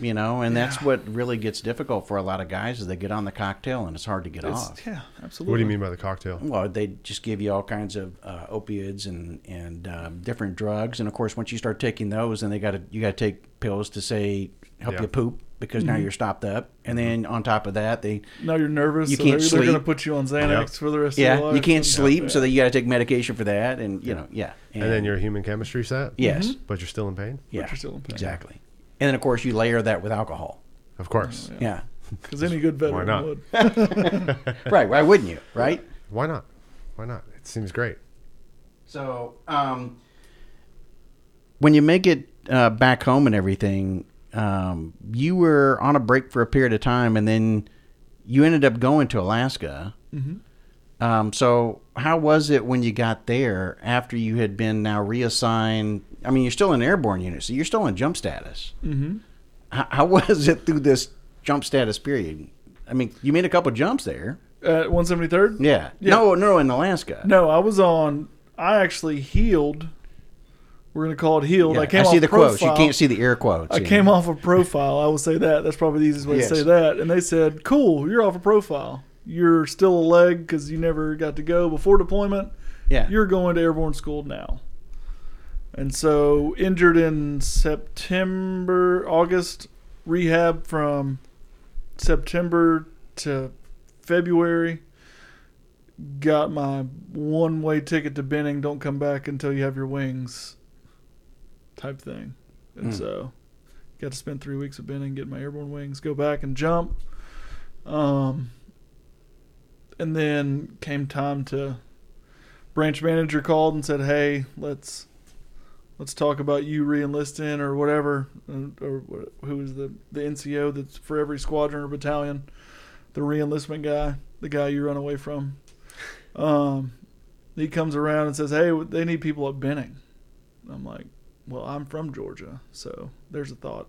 Speaker 1: you know, and that's what really gets difficult for a lot of guys is they get on the cocktail and it's hard to get
Speaker 2: It's-
Speaker 1: off.
Speaker 2: yeah, absolutely.
Speaker 3: What do you mean by the cocktail?
Speaker 1: Well, they just give you all kinds of uh, opioids and and um, different drugs, and of course, once you start taking those, and they got to you got to take pills to say help
Speaker 3: Yeah.
Speaker 1: you poop because now you're stopped up, and then on top of that, they
Speaker 2: Now you're nervous.
Speaker 1: You
Speaker 2: so
Speaker 1: can't
Speaker 2: they're, they're going to put you on Xanax
Speaker 3: Yep.
Speaker 2: for the rest of your
Speaker 1: yeah
Speaker 2: life.
Speaker 1: you can't sleep,
Speaker 2: Yeah.
Speaker 1: so that you got to take medication for that, and you know yeah,
Speaker 3: And then your human chemistry set?
Speaker 1: yes,
Speaker 3: But you're still in pain?
Speaker 1: yeah,
Speaker 2: you're still in pain.
Speaker 1: exactly, and then of course you layer that with alcohol,
Speaker 3: Of course.
Speaker 1: yeah,
Speaker 2: Because any good veteran
Speaker 3: not?
Speaker 2: would.
Speaker 1: right? Why wouldn't you, right?
Speaker 3: Why not? Why not? It seems great.
Speaker 1: So, um, when you make it uh, back home and everything, um, you were on a break for a period of time, and then you ended up going to Alaska.
Speaker 2: hmm
Speaker 1: Um, so, how was it when you got there after you had been now reassigned? I mean, you're still in airborne unit, so you're still in jump status.
Speaker 2: hmm
Speaker 1: How, how was it through this jump status period? I mean, you made a couple jumps there.
Speaker 2: At 173rd?
Speaker 1: Yeah.
Speaker 2: Yeah.
Speaker 1: No, no, in Alaska.
Speaker 2: No, I was on. I actually healed. We're gonna call it healed.
Speaker 1: Yeah,
Speaker 2: I came
Speaker 1: see
Speaker 2: off
Speaker 1: the
Speaker 2: profile.
Speaker 1: quotes. You can't see the air quotes.
Speaker 2: I came off of profile. I will say that. That's probably the easiest way
Speaker 1: Yes.
Speaker 2: to say that. And they said, "Cool, you're off of profile. You're still a leg because you never got to go before deployment.
Speaker 1: Yeah.
Speaker 2: You're going to airborne school now." And so injured in September, August, rehab from September to February. Got my one way ticket to Benning. Don't come back until you have your wings. Type thing, and
Speaker 1: Hmm.
Speaker 2: so got to spend three weeks at Benning, get my airborne wings, go back and jump. Um, and then came time to branch manager called and said, "Hey, let's let's talk about you re-enlisting or whatever, uh, or who is the the NCO that's for every squadron or battalion, the re-enlistment guy, the guy you run away from." Um, he comes around and says, "Hey, they need people at Benning." I'm like, "Well, I'm from Georgia, so there's a thought."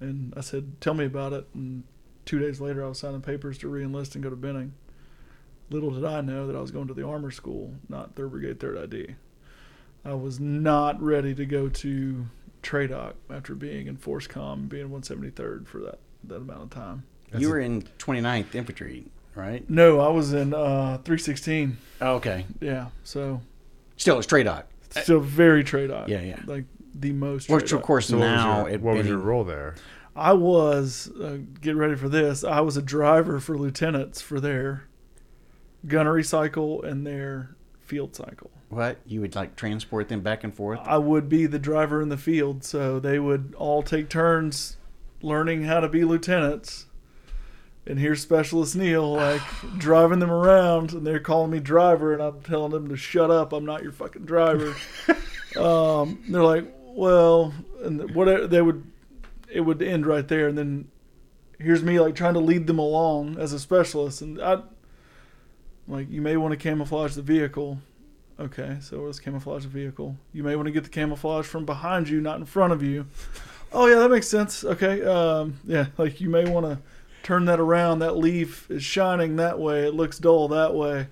Speaker 2: And I said, "Tell me about it." And two days later, I was signing papers to re-enlist and go to Benning. Little did I know that I was going to the armor school, not Third Brigade Third ID. I was not ready to go to TRADOC after being in Force Com, being 173rd for that, that amount of time.
Speaker 3: That's
Speaker 1: you
Speaker 3: a-
Speaker 1: were in 29th Infantry, right?
Speaker 2: No, I was in uh, 316.
Speaker 1: Oh, okay.
Speaker 2: Yeah, so
Speaker 1: Still, it's TRADOC.
Speaker 2: Still very TRADOC.
Speaker 1: Yeah, yeah.
Speaker 2: Like the most.
Speaker 1: Which, of
Speaker 2: TRADOC.
Speaker 1: course,
Speaker 3: So what was
Speaker 1: now
Speaker 3: your,
Speaker 1: it
Speaker 3: what was your
Speaker 1: Benning-
Speaker 3: role there?
Speaker 2: I was uh, get ready for this. I was a driver for lieutenants for their gunnery cycle and their field cycle.
Speaker 1: What you would like transport them back and forth?
Speaker 2: I would be the driver in the field, so they would all take turns learning how to be lieutenants. And here's Specialist Neil, like driving them around, and they're calling me driver, and I'm telling them to shut up. I'm not your fucking driver. um, they're like, well, and whatever they would, it would end right there, and then here's me like trying to lead them along as a specialist, and I, like, you may want to camouflage the vehicle. Okay, so let's camouflage the vehicle. You may want to get the camouflage from behind you, not in front of you. Oh yeah, that makes sense. Okay, um, yeah, like you may want to turn that around. That leaf is shining that way. It looks dull that way.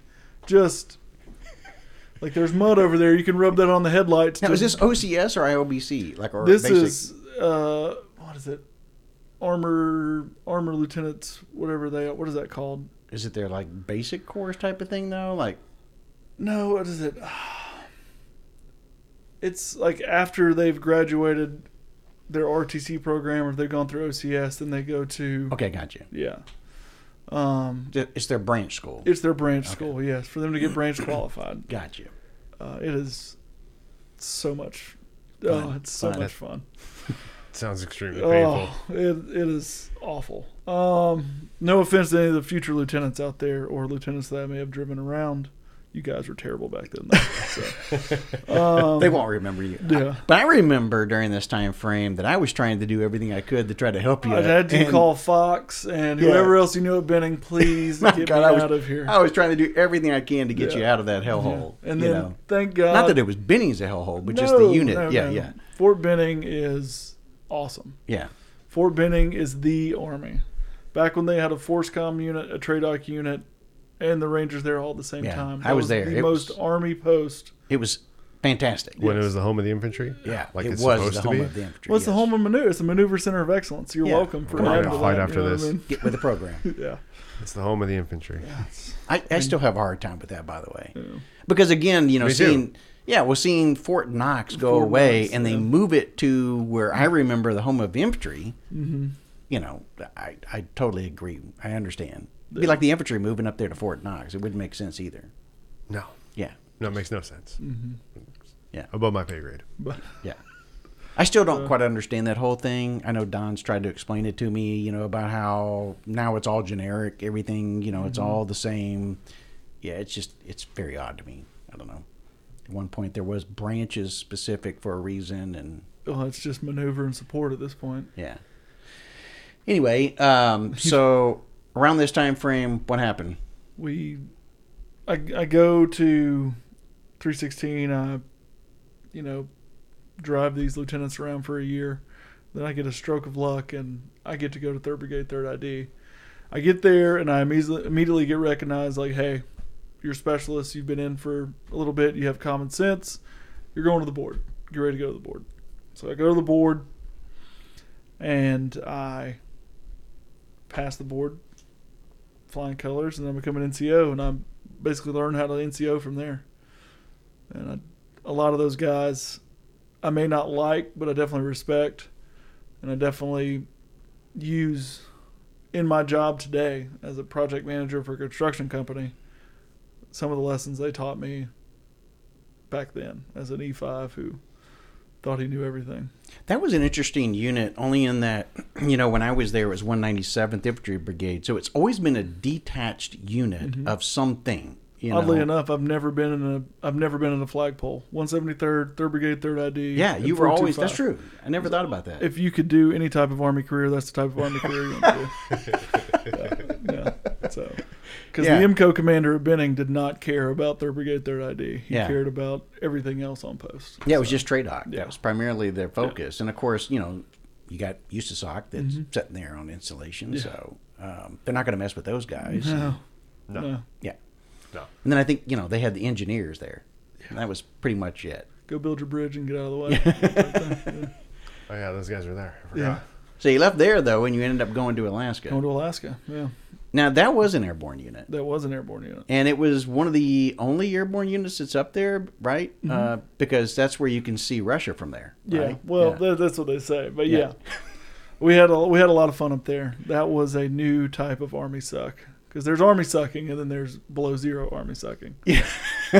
Speaker 2: Just like there's mud over there. You can rub that on the headlights.
Speaker 1: now,
Speaker 2: to-
Speaker 1: is this OCS or IOBC? Like, or
Speaker 2: this
Speaker 1: basic?
Speaker 2: is uh, what is it? Armor, armor lieutenants, whatever they. What is that called?
Speaker 1: Is it their like basic course type of thing though? Like,
Speaker 2: No, what is it? It's like after they've graduated their RTC program or they've gone through OCS, then they go to
Speaker 1: okay, got you.
Speaker 2: yeah. Um,
Speaker 1: It's their branch school.
Speaker 2: it's their branch
Speaker 1: Okay.
Speaker 2: school, yes, for them to get branch qualified.
Speaker 1: Got you.
Speaker 2: Uh, it is so much. Oh, it's so
Speaker 1: Fun.
Speaker 2: much fun.
Speaker 3: Sounds extremely painful.
Speaker 2: Oh, it, it is awful. Um, no offense to any of the future lieutenants out there or lieutenants that I may have driven around. You guys were terrible back then. Though, so. um,
Speaker 1: They won't remember you.
Speaker 2: Yeah.
Speaker 1: But I remember during this time frame that I was trying to do everything I could to try to help you.
Speaker 2: I had to
Speaker 1: and-
Speaker 2: call Fox and
Speaker 1: Yeah.
Speaker 2: whoever else you knew at Benning, please get
Speaker 1: God,
Speaker 2: me
Speaker 1: I was,
Speaker 2: out of here.
Speaker 1: I was trying to do everything I can to get you out of that hellhole.
Speaker 2: and
Speaker 1: you
Speaker 2: then,
Speaker 1: know.
Speaker 2: thank God.
Speaker 1: Not that it was Benning's a hellhole, but just the unit.
Speaker 2: no,
Speaker 1: yeah,
Speaker 2: no.
Speaker 1: yeah,
Speaker 2: Fort Benning is awesome.
Speaker 1: yeah.
Speaker 2: Fort Benning is the Army. Back when they had a ForceCom unit, a TRADOC unit, and the Rangers there all at the same
Speaker 1: Yeah,
Speaker 2: time.
Speaker 1: I was there.
Speaker 2: The
Speaker 1: It
Speaker 2: most
Speaker 1: was-
Speaker 2: Army post.
Speaker 1: It was fantastic.
Speaker 3: When it was the home of the infantry?
Speaker 1: Yeah,
Speaker 3: Like
Speaker 1: it
Speaker 3: it's
Speaker 1: was
Speaker 3: supposed
Speaker 1: the
Speaker 3: to
Speaker 1: home
Speaker 3: be?
Speaker 1: of the infantry.
Speaker 2: Well, it's the
Speaker 1: yes.
Speaker 2: home of maneuver. It's the maneuver center of excellence. You're
Speaker 1: Yeah.
Speaker 2: welcome for
Speaker 3: We're gonna fight after
Speaker 2: you know what
Speaker 3: this.
Speaker 2: I mean?
Speaker 1: Get with the program.
Speaker 2: Yeah.
Speaker 3: It's the home of the infantry.
Speaker 1: I, I still have a hard time with that, by the way,
Speaker 2: Yeah.
Speaker 1: because again, you know,
Speaker 3: Me too.
Speaker 1: seeing yeah, well, seeing Fort Knox go
Speaker 2: Fort
Speaker 1: away
Speaker 2: Knox,
Speaker 1: and they
Speaker 2: yeah.
Speaker 1: move it to where I remember the home of infantry.
Speaker 2: hmm
Speaker 1: You know, I, I totally agree. I understand. It'd be like the infantry moving up there to Fort Knox. It wouldn't make sense either.
Speaker 3: No.
Speaker 1: Yeah,
Speaker 3: No, it makes no sense.
Speaker 2: hmm
Speaker 1: yeah,
Speaker 3: Above my pay grade.
Speaker 2: But
Speaker 1: yeah. I still don't
Speaker 2: Uh,
Speaker 1: quite understand that whole thing. I know Don's tried to explain it to me, you know, about how now it's all generic, everything, you know, it's
Speaker 2: Mm-hmm.
Speaker 1: all the same. Yeah, it's just it's very odd to me. I don't know. At one point there was branches specific for a reason and
Speaker 2: well, it's just maneuver and support at this point.
Speaker 1: yeah. Anyway, um so around this time frame what happened?
Speaker 2: We, I, I go to 316. I, you know, drive these lieutenants around for a year. Then I get a stroke of luck and I get to go to 3rd Brigade, 3rd ID. I get there and I immediately, immediately get recognized like, hey, you're a specialist. You've been in for a little bit. You have common sense. You're going to the board. Get ready to go to the board. So I go to the board and I pass the board, flying colors, and I become an NCO. And I basically learned how to NCO from there. And I, a lot of those guys I may not like, but I definitely respect. And I definitely use in my job today as a project manager for a construction company, some of the lessons they taught me back then as an E5 who thought he knew everything.
Speaker 1: That was an interesting unit, only in that, you know, when I was there, it was 197th Infantry Brigade. So it's always been a detached unit of something. You
Speaker 2: Mm-hmm. Oddly
Speaker 1: know?
Speaker 2: enough, I've never been in a I've never been in a flagpole. 173rd, 3rd Brigade, 3rd ID.
Speaker 1: Yeah,
Speaker 2: and
Speaker 1: you were always.
Speaker 2: 425.
Speaker 1: That's true. I never thought about that.
Speaker 2: If you could do any type of army career, that's the type of army career you want to do. yeah, yeah. So, because
Speaker 1: Yeah.
Speaker 2: the MCO commander at Benning did not care about 3rd Brigade, 3rd ID. He
Speaker 1: Yeah.
Speaker 2: cared about everything else on post.
Speaker 1: yeah, it was just trade TRADOC.
Speaker 2: Yeah.
Speaker 1: That was primarily their focus. And of course, you know, you got USASOC that's
Speaker 2: Mm-hmm.
Speaker 1: sitting there on installation. So um, they're not going to mess with those guys.
Speaker 2: No,
Speaker 3: No.
Speaker 2: no.
Speaker 1: Yeah.
Speaker 3: No.
Speaker 1: And then I think, you know, they had the engineers there. And that was pretty much it.
Speaker 2: Go build your bridge and get out of the way.
Speaker 3: Oh yeah, those guys were there. I
Speaker 2: yeah.
Speaker 1: So you left there, though, and you ended up going to Alaska.
Speaker 2: Going to Alaska. Yeah.
Speaker 1: Now, that was an airborne unit.
Speaker 2: That was an airborne unit.
Speaker 1: And it was one of the only airborne units that's up there, right? Uh, because that's where you can see Russia from there.
Speaker 2: Mm-hmm. Yeah. Well,
Speaker 1: Yeah.
Speaker 2: That, that's what they say. But
Speaker 1: Yeah.
Speaker 2: yeah. We had a we had a lot of fun up there. That was a new type of army suck because there's army sucking and then there's below zero army sucking.
Speaker 1: Yeah.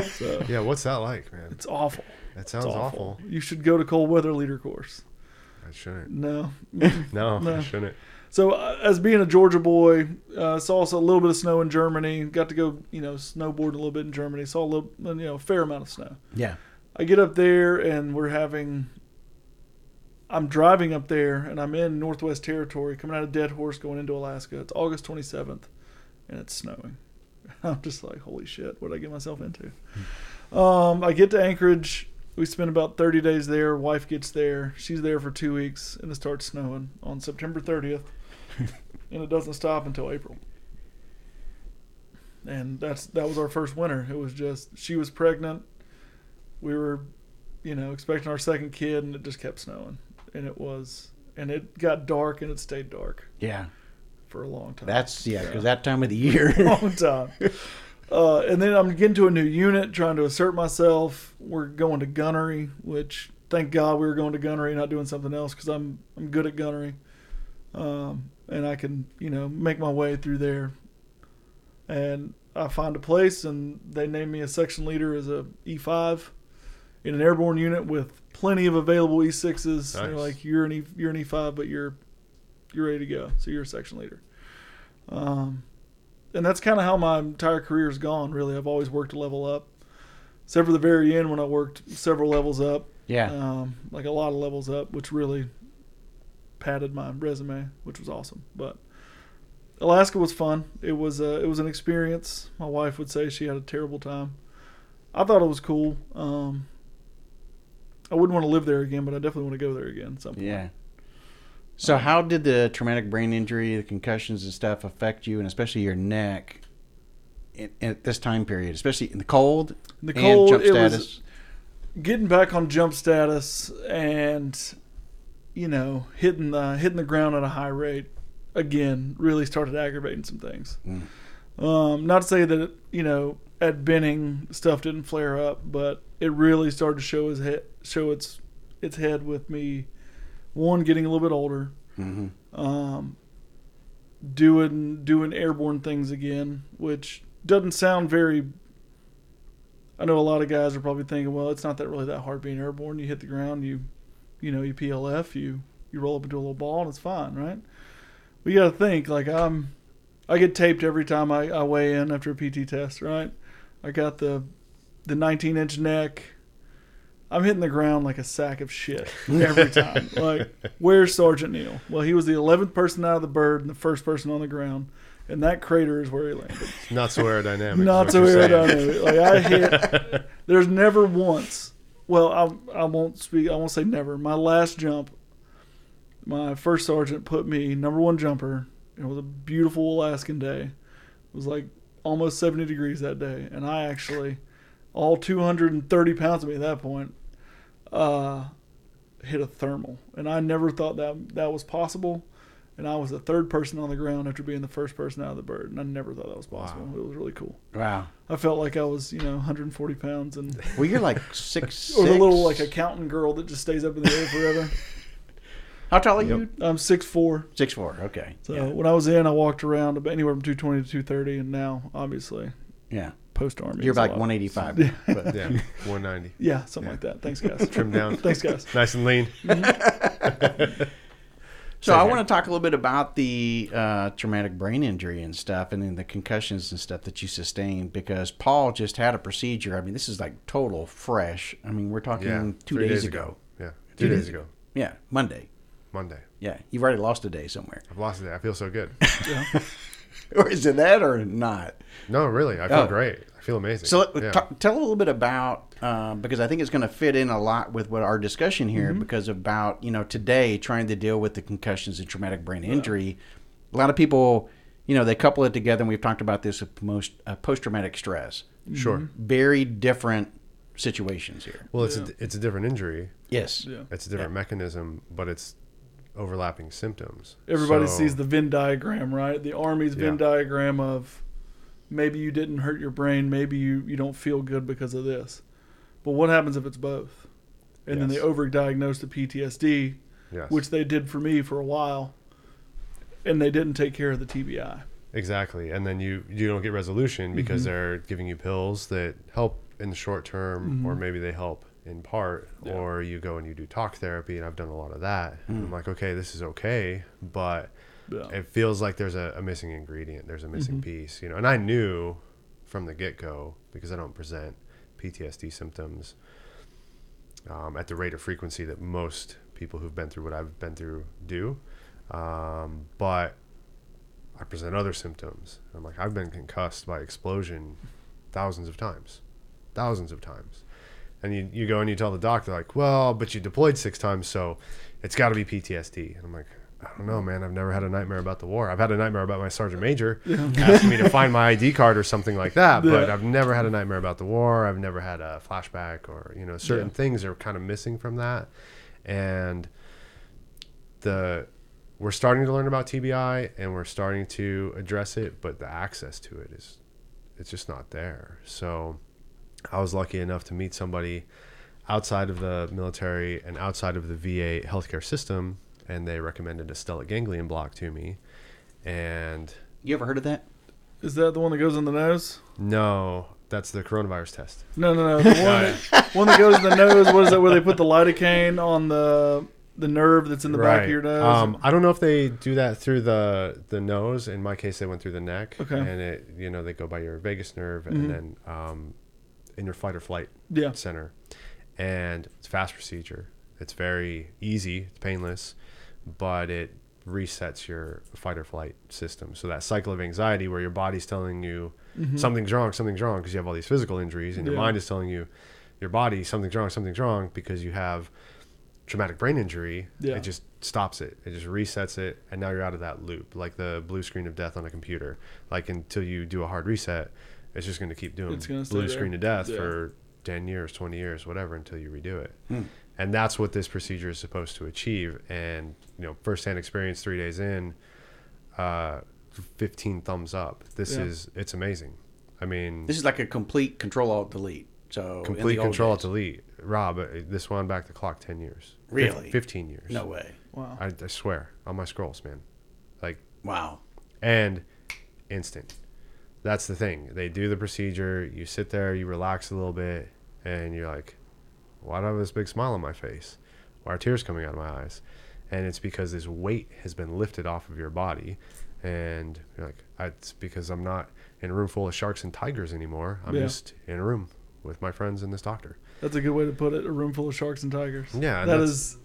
Speaker 2: So
Speaker 3: Yeah, what's that like, man?
Speaker 2: it's awful.
Speaker 3: That
Speaker 2: It's
Speaker 3: sounds awful.
Speaker 2: You should go to cold weather leader course.
Speaker 3: I shouldn't.
Speaker 2: No.
Speaker 3: No,
Speaker 2: No.
Speaker 3: I shouldn't.
Speaker 2: So, uh, as being a Georgia boy, uh, saw a little bit of snow in Germany. Got to go, you know, snowboard a little bit in Germany. Saw a little, you know, a fair amount of snow.
Speaker 1: yeah.
Speaker 2: I get up there and we're having. I'm driving up there and I'm in Northwest Territory, coming out of Dead Horse, going into Alaska. It's August 27th, and it's snowing. I'm just like, holy shit, what did I get myself into? Um, I get to Anchorage. We spend about 30 days there. Wife gets there. She's there for two weeks, and it starts snowing on September 30th, and it doesn't stop until April. And that's that was our first winter. It was just she was pregnant. We were, you know, expecting our second kid, and it just kept snowing, and it was, and it got dark, and it stayed dark
Speaker 1: Yeah.
Speaker 2: for a long time
Speaker 1: That's, yeah, because that time of the year.
Speaker 2: long time. Uh, and then I'm getting to a new unit, trying to assert myself. We're going to gunnery, which thank God we were going to gunnery, not doing something else, because I'm I'm good at gunnery, um, and I can you know make my way through there. And I find a place, and they name me a section leader as a E5 in an airborne unit with plenty of available E6s. They're like you're an e, you're an E5, but you're you're ready to go, so you're a section leader. Um, and that's kind of how my entire career's gone. Really, I've always worked to level up. Except for the very end when I worked several levels up,
Speaker 1: yeah.
Speaker 2: um, like a lot of levels up, which really padded my resume, which was awesome. But Alaska was fun. It was uh, it was an experience. My wife would say she had a terrible time. I thought it was cool. Um, I wouldn't want to live there again, but I definitely want to go there again. at Some point.
Speaker 1: Yeah. So, how did the traumatic brain injury, the concussions and stuff affect you, and especially your neck in, at this time period, especially in the cold
Speaker 2: In the
Speaker 1: and jump status?
Speaker 2: getting back on jump status and you know hitting the hitting the ground at a high rate again really started aggravating some things.
Speaker 1: Mm.
Speaker 2: Um, not to say that you know at Benning stuff didn't flare up, but it really started to show his head, show its its head with me. One getting a little bit older,
Speaker 1: hmm
Speaker 2: um, doing doing airborne things again, which doesn't sound very. I know a lot of guys are probably thinking, well, it's not that really that hard being airborne. You hit the ground, you, you know, you PLF, you you roll up into a little ball, and it's fine, right? But you got to think like I'm, I get taped every time I, I weigh in after a PT test, right? I got the, the 19 inch neck. I'm hitting the ground like a sack of shit every time. like, where's Sergeant Neil? Well, he was the 11th person out of the bird and the first person on the ground, and that crater is where he landed.
Speaker 3: Not so aerodynamic.
Speaker 2: Not so aerodynamic. Like I hit. There's never once. Well, I I won't speak. I won't say never. My last jump, my first sergeant put me number one jumper. It was a beautiful Alaskan day. It was like almost 70 degrees that day, and I actually, all 230 pounds of me at that point, uh, hit a thermal, and I never thought that that was possible. And I was the third person on the ground after being the first person out of the bird, and I never thought that was possible.
Speaker 3: Wow.
Speaker 2: It was really cool.
Speaker 1: Wow.
Speaker 2: I felt like I was, you know, 140 pounds, and
Speaker 1: Well, you're like six.
Speaker 2: or the little like accountant girl that just stays up in the air forever.
Speaker 1: How tall are you?
Speaker 2: I'm six four.
Speaker 1: Six four. Okay.
Speaker 2: So
Speaker 1: yeah.
Speaker 2: when I was in, I walked around about anywhere from 220 to 230, and now obviously
Speaker 1: yeah.
Speaker 2: post army.
Speaker 1: You're
Speaker 2: is a
Speaker 1: like
Speaker 2: lot.
Speaker 1: 185. But
Speaker 3: Yeah, 190.
Speaker 2: Yeah, something like that. Thanks, guys.
Speaker 3: Trimmed down.
Speaker 2: Thanks, guys.
Speaker 3: Nice and lean. Mm-hmm.
Speaker 1: So I want to talk a little bit about the uh, traumatic brain injury and stuff, and then the concussions and stuff that you sustained. Because Paul just had a procedure. I mean, this is like total fresh. I mean, we're talking
Speaker 3: Yeah,
Speaker 1: two
Speaker 3: three
Speaker 1: days, ago.
Speaker 3: Yeah,
Speaker 1: Two
Speaker 3: two
Speaker 1: days
Speaker 3: days ago.
Speaker 1: Yeah, Monday.
Speaker 3: Monday.
Speaker 1: Yeah, you've already lost a day somewhere.
Speaker 3: I've lost a day. I feel so good.
Speaker 1: Or is it that or not?
Speaker 3: No, really, I feel
Speaker 1: Oh.
Speaker 3: great. I feel amazing.
Speaker 1: So
Speaker 3: yeah.
Speaker 1: ta- tell a little bit about uh, because I think it's going to fit in a lot with what our discussion here because about you know today trying to deal with the concussions and traumatic brain injury. A lot of people, you know, they couple it together, and we've talked about this with most uh, post traumatic stress.
Speaker 3: sure.
Speaker 1: Very different situations here.
Speaker 3: Well, it's
Speaker 2: Yeah.
Speaker 3: a, it's a different injury.
Speaker 1: Yes.
Speaker 2: Yeah.
Speaker 3: It's a different mechanism, but it's overlapping symptoms.
Speaker 2: Everybody
Speaker 3: So-
Speaker 2: sees the Venn diagram, right? The Army's Venn diagram of maybe you didn't hurt your brain, maybe you, you don't feel good because of this. But what happens if it's both? And then they
Speaker 3: Yes.
Speaker 2: overdiagnose the PTSD,
Speaker 3: yes,
Speaker 2: which they did for me for a while, and they didn't take care of the TBI.
Speaker 3: exactly, and then you you don't get resolution because mm-hmm. they're giving you pills that help in the short term, or mm-hmm. maybe they help in part,
Speaker 2: Yeah.
Speaker 3: or you go and you do talk therapy, and I've done a lot of that. And I'm like, okay, this is okay, but
Speaker 2: Yeah.
Speaker 3: it feels like there's a, a missing ingredient. There's a missing piece, you know. And I knew from the get go because I don't present PTSD symptoms um, at the rate of frequency that most people who've been through what I've been through do. Um, but I present other symptoms. I'm like, I've been concussed by explosion thousands of times, thousands of times. And you, you go and you tell the doctor, like, well, but you deployed six times, so it's got to be PTSD. And I'm like, I don't know, man. I've never had a nightmare about the war. I've had a nightmare about my sergeant major asking me to find my ID card or something like that. But
Speaker 2: Yeah.
Speaker 3: I've never had a nightmare about the war. I've never had a flashback or, you know, certain
Speaker 2: Yeah.
Speaker 3: things are kind of missing from that. And the we're starting to learn about TBI and we're starting to address it, but the access to it is it's just not there. So I was lucky enough to meet somebody outside of the military and outside of the VA healthcare system, and they recommended a stellate ganglion block to me. And
Speaker 1: You ever heard of that?
Speaker 2: Is that the one that goes in the nose?
Speaker 3: no, that's the coronavirus test.
Speaker 2: No, no, no. The one, that, one that goes in the nose. What is that? Where they put the lidocaine on the the nerve that's in the back of your nose?
Speaker 3: Um, I don't know if they do that through the the nose. In my case, they went through the neck.
Speaker 2: Okay.
Speaker 3: And it, you know, they go by your vagus nerve
Speaker 2: Mhm.
Speaker 3: and then um, in your fight or flight
Speaker 2: yeah.
Speaker 3: center. And it's a fast procedure. It's very easy. It's painless, but it resets your fight or flight system. So that cycle of anxiety where your body's telling you something's wrong, something's wrong because you have all these physical injuries, and your
Speaker 2: Mm-hmm. Yeah.
Speaker 3: mind is telling you your body something's wrong, something's wrong because you have traumatic brain injury.
Speaker 2: Yeah.
Speaker 3: It just stops it. It just resets it, and now you're out of that loop, like the blue screen of death on a computer. Like until you do a hard reset, it's just going to keep doing
Speaker 2: It's gonna
Speaker 3: blue
Speaker 2: there.
Speaker 3: screen of death
Speaker 2: Yeah.
Speaker 3: for 10 years, 20 years, whatever, until you redo it.
Speaker 1: Hmm.
Speaker 3: And that's what this procedure is supposed to achieve. And, you know, firsthand experience three days in, uh, 15 thumbs up. This
Speaker 2: Yeah.
Speaker 3: is, it's amazing. I mean,
Speaker 1: This is like a complete control alt delete. So
Speaker 3: complete control alt delete. Rob, uh, this one back the clock 10 years. Fif-
Speaker 1: Really?
Speaker 3: 15 years.
Speaker 1: No way.
Speaker 2: Wow.
Speaker 3: I, I swear on my scrolls, man. Like,
Speaker 1: Wow.
Speaker 3: and instant. That's the thing. They do the procedure. You sit there, you relax a little bit, and you're like, "Why do I have this big smile on my face? Why are tears coming out of my eyes?" And it's because this weight has been lifted off of your body, and you're like, "It's because I'm not in a room full of sharks and tigers anymore. I'm
Speaker 2: Yeah.
Speaker 3: just in a room with my friends and this doctor."
Speaker 2: That's a good way to put it. A room full of sharks and tigers.
Speaker 3: Yeah, and
Speaker 2: that
Speaker 3: that's-
Speaker 2: is.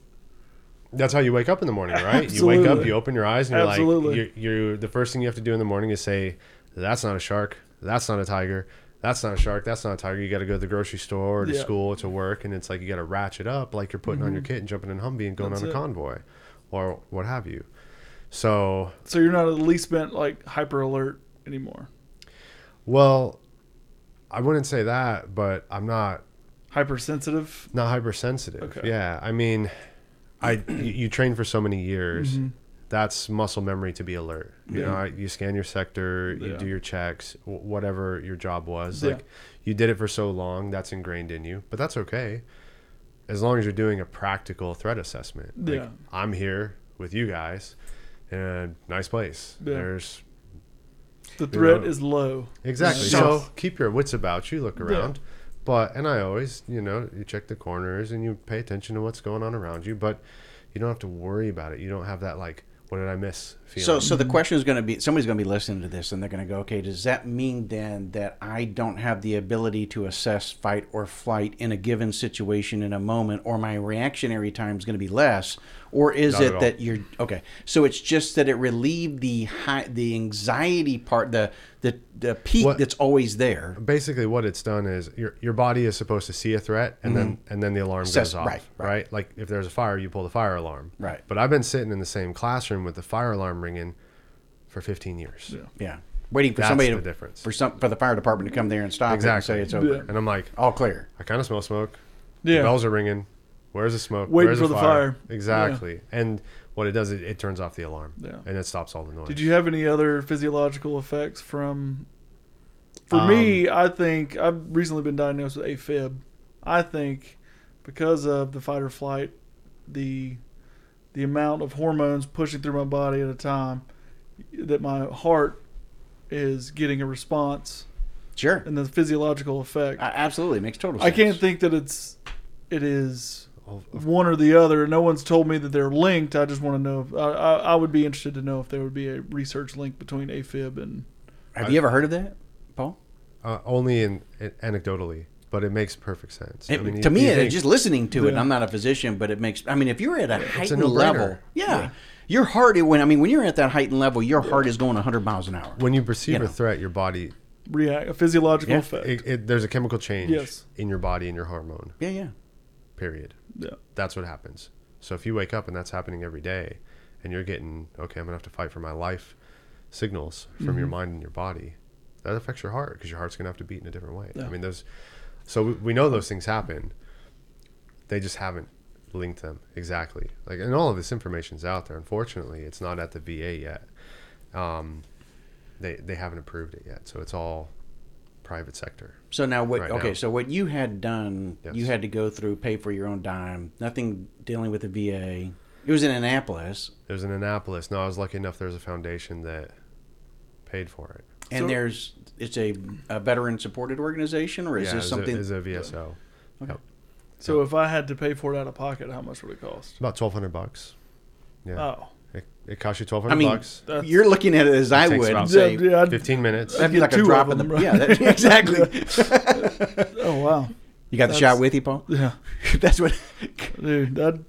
Speaker 3: That's how you wake up in the morning, right? You wake up, you open your eyes, and you're
Speaker 2: Absolutely.
Speaker 3: like, you're, you're the first thing you have to do in the morning is say, "That's not a shark. That's not a tiger. That's not a shark. That's not a tiger." You got to go to the grocery store, or to
Speaker 2: Yeah.
Speaker 3: school, or to work, and it's like you got to ratchet up, like you're putting on your kit and jumping in Humvee and going
Speaker 2: Mm-hmm. That's
Speaker 3: on a
Speaker 2: it.
Speaker 3: convoy, or what have you. So,
Speaker 2: So you're not at least been like hyper alert anymore.
Speaker 3: well, I wouldn't say that, but I'm not
Speaker 2: Hypersensitive.
Speaker 3: not hypersensitive.
Speaker 2: Okay.
Speaker 3: Yeah, I mean, I you, train for so many years.
Speaker 2: Mhm.
Speaker 3: That's muscle memory to be alert. You
Speaker 2: Yeah.
Speaker 3: know, you scan your sector, you
Speaker 2: Yeah.
Speaker 3: do your checks, whatever your job was.
Speaker 2: Yeah.
Speaker 3: Like you did it for so long, that's ingrained in you. But that's okay. as long as you're doing a practical threat assessment. Like,
Speaker 2: Yeah.
Speaker 3: I'm here with you guys and nice place. There's
Speaker 2: The threat
Speaker 3: know.
Speaker 2: is low.
Speaker 3: exactly.
Speaker 2: So-
Speaker 3: So keep your wits about you, look around. But and I always, you know, you check the corners and you pay attention to what's going on around you, but you don't have to worry about it. You don't have that like what did I miss feeling.
Speaker 1: So, so the mm-hmm. question is going to be somebody's going to be listening to this and they're going to go, okay, does that mean then that I don't have the ability to assess fight or flight in a given situation in a moment, or my reactionary time is going to be less, or is
Speaker 3: Not
Speaker 1: it that you're okay? So it's just that it relieved the high, the anxiety part, the the the peak
Speaker 3: What-
Speaker 1: that's always there.
Speaker 3: basically what it's done is your your body is supposed to see a threat and then mm-hmm. and then the alarm
Speaker 1: Assess-
Speaker 3: goes off
Speaker 1: right,
Speaker 3: right,
Speaker 1: right.
Speaker 3: like if there's a fire you pull the fire alarm
Speaker 1: Right.
Speaker 3: but i've been sitting in the same classroom with the fire alarm ringing for 15 years
Speaker 2: Yeah.
Speaker 1: Yeah, waiting for
Speaker 3: That's
Speaker 1: somebody
Speaker 3: the
Speaker 1: to,
Speaker 3: difference.
Speaker 1: for some for the fire department to come there and stop
Speaker 3: Exactly.
Speaker 1: it and say it's over,
Speaker 2: Yeah.
Speaker 3: and i'm like
Speaker 1: all clear.
Speaker 3: i kind of smell smoke
Speaker 2: Yeah.
Speaker 3: the bells are ringing where's the smoke
Speaker 2: Waiting
Speaker 3: where's
Speaker 2: for the fire.
Speaker 3: exactly and what it does it, it turns off the alarm
Speaker 2: Yeah.
Speaker 3: and it stops all the noise
Speaker 2: Did you have any other physiological effects from? For me,
Speaker 3: Um,
Speaker 2: I think I've recently been diagnosed with AFib. I think because of the fight or flight, the the amount of hormones pushing through my body at a time, that my heart is getting a response,
Speaker 1: Sure,
Speaker 2: and the physiological effect.
Speaker 1: A- absolutely makes total sense.
Speaker 2: I can't think that it's it is one or the other. No one's told me that they're linked. I just want to know. If, I, I, I would be interested to know if there would be a research link between AFib and.
Speaker 1: Have you ever heard of that, Paul?
Speaker 3: uh, only in, in anecdotally but it makes perfect sense
Speaker 1: It-
Speaker 3: I mean, you-
Speaker 1: to me,
Speaker 3: you think-
Speaker 1: just listening to it, and I'm not a physician, but it makes. I mean, if you're at a
Speaker 3: a
Speaker 1: heightened level, yeah, your heart. When I mean, when you're at that heightened level, your heart is going 100 miles an hour.
Speaker 3: when you perceive
Speaker 1: You know.
Speaker 3: a threat your body
Speaker 2: react a physiological
Speaker 1: Yeah.
Speaker 2: effect.
Speaker 3: it, it, there's a chemical change
Speaker 2: Yes.
Speaker 3: in your body and your hormone
Speaker 1: Yeah, yeah.
Speaker 3: period
Speaker 2: yeah.
Speaker 3: that's what happens so if you wake up and that's happening every day and you're getting okay i'm gonna have to fight for my life signals from
Speaker 2: Mm-hmm.
Speaker 3: your mind and your body that affects your heart because your heart's gonna have to beat in a different way
Speaker 2: Yeah.
Speaker 3: i mean those so we, we know those things happen they just haven't linked them exactly. Like and all of this information's out there. Unfortunately it's not at the va yet. Um, they they haven't approved it yet. So it's all private sector
Speaker 1: So now, what?
Speaker 3: Right
Speaker 1: okay,
Speaker 3: now.
Speaker 1: so what you had done, you had to go through, pay for your own dime, nothing dealing with the VA. It was in Annapolis,
Speaker 3: It was in annapolis. No i was lucky enough there's a foundation that paid for it.
Speaker 1: And
Speaker 2: So-
Speaker 1: there's it's a, a veteran supported organization, or is
Speaker 3: yeah,
Speaker 1: this
Speaker 3: is
Speaker 1: something?
Speaker 3: A, is a VSO.
Speaker 1: Okay.
Speaker 2: So if I had to pay for it out of pocket, how much would it cost?
Speaker 3: About twelve hundred bucks. Yeah,
Speaker 2: Oh,
Speaker 3: it, it costs you twelve
Speaker 1: I mean,
Speaker 3: bucks.
Speaker 1: you're looking at it as I would,
Speaker 3: about-
Speaker 1: say,
Speaker 2: yeah, yeah,
Speaker 3: Fifteen minutes.
Speaker 1: that'd be
Speaker 2: get
Speaker 1: like a drop in the
Speaker 2: them, right?
Speaker 1: yeah, that, exactly.
Speaker 2: oh wow,
Speaker 1: you got the shot with you, Paul.
Speaker 2: yeah,
Speaker 1: That's what.
Speaker 2: dude. That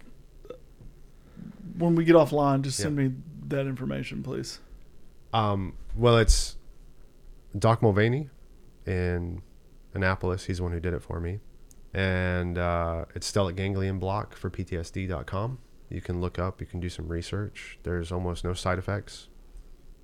Speaker 2: when we get offline, just send
Speaker 3: Yeah.
Speaker 2: me that information, please.
Speaker 3: Um, well, it's Doc Mulvaney in Annapolis. He's the one who did it for me, and uh, it's stellate ganglion block for PTSD.com. You can look up. You can do some research. There's almost no side effects.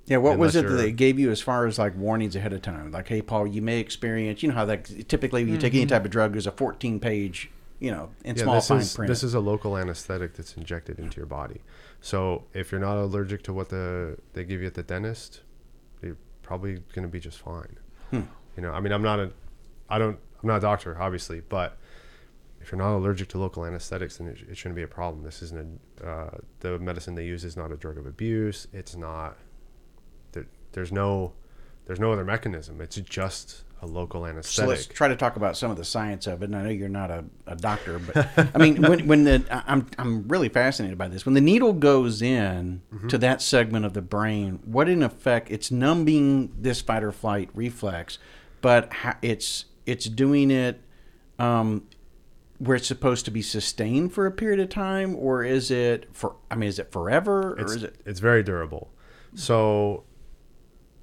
Speaker 1: Yeah, what was it that they gave you as far as like warnings ahead of time? Like, hey, Paul, you may experience. You know how that typically when you take any type of drug, there's a 14 page, you know, in small
Speaker 3: this
Speaker 1: fine
Speaker 3: is
Speaker 1: print.
Speaker 3: this is a local anesthetic that's injected into your body. So if you're not allergic to what the they give you at the dentist, you're probably going to be just fine.
Speaker 1: Hmm.
Speaker 3: You know, I mean, I'm not a, I don't, I'm not a doctor, obviously, but if you're not allergic to local anesthetics, then it, it shouldn't be a problem. This isn't a, uh, the medicine they use is not a drug of abuse. It's not. There, there's no, there's no other mechanism. It's just a local
Speaker 1: so
Speaker 3: anesthetic.
Speaker 1: let's try to talk about some of the science of it. And I know you're not a, a doctor, but I mean, when, when the I'm I'm really fascinated by this. When the needle goes in
Speaker 3: Mm-hmm.
Speaker 1: to that segment of the brain, what in effect it's numbing this fight or flight reflex, but it's it's doing it um, where it's supposed to be sustained for a period of time, or is it for? I mean, is it forever, or
Speaker 3: it's,
Speaker 1: is it?
Speaker 3: it's very durable. So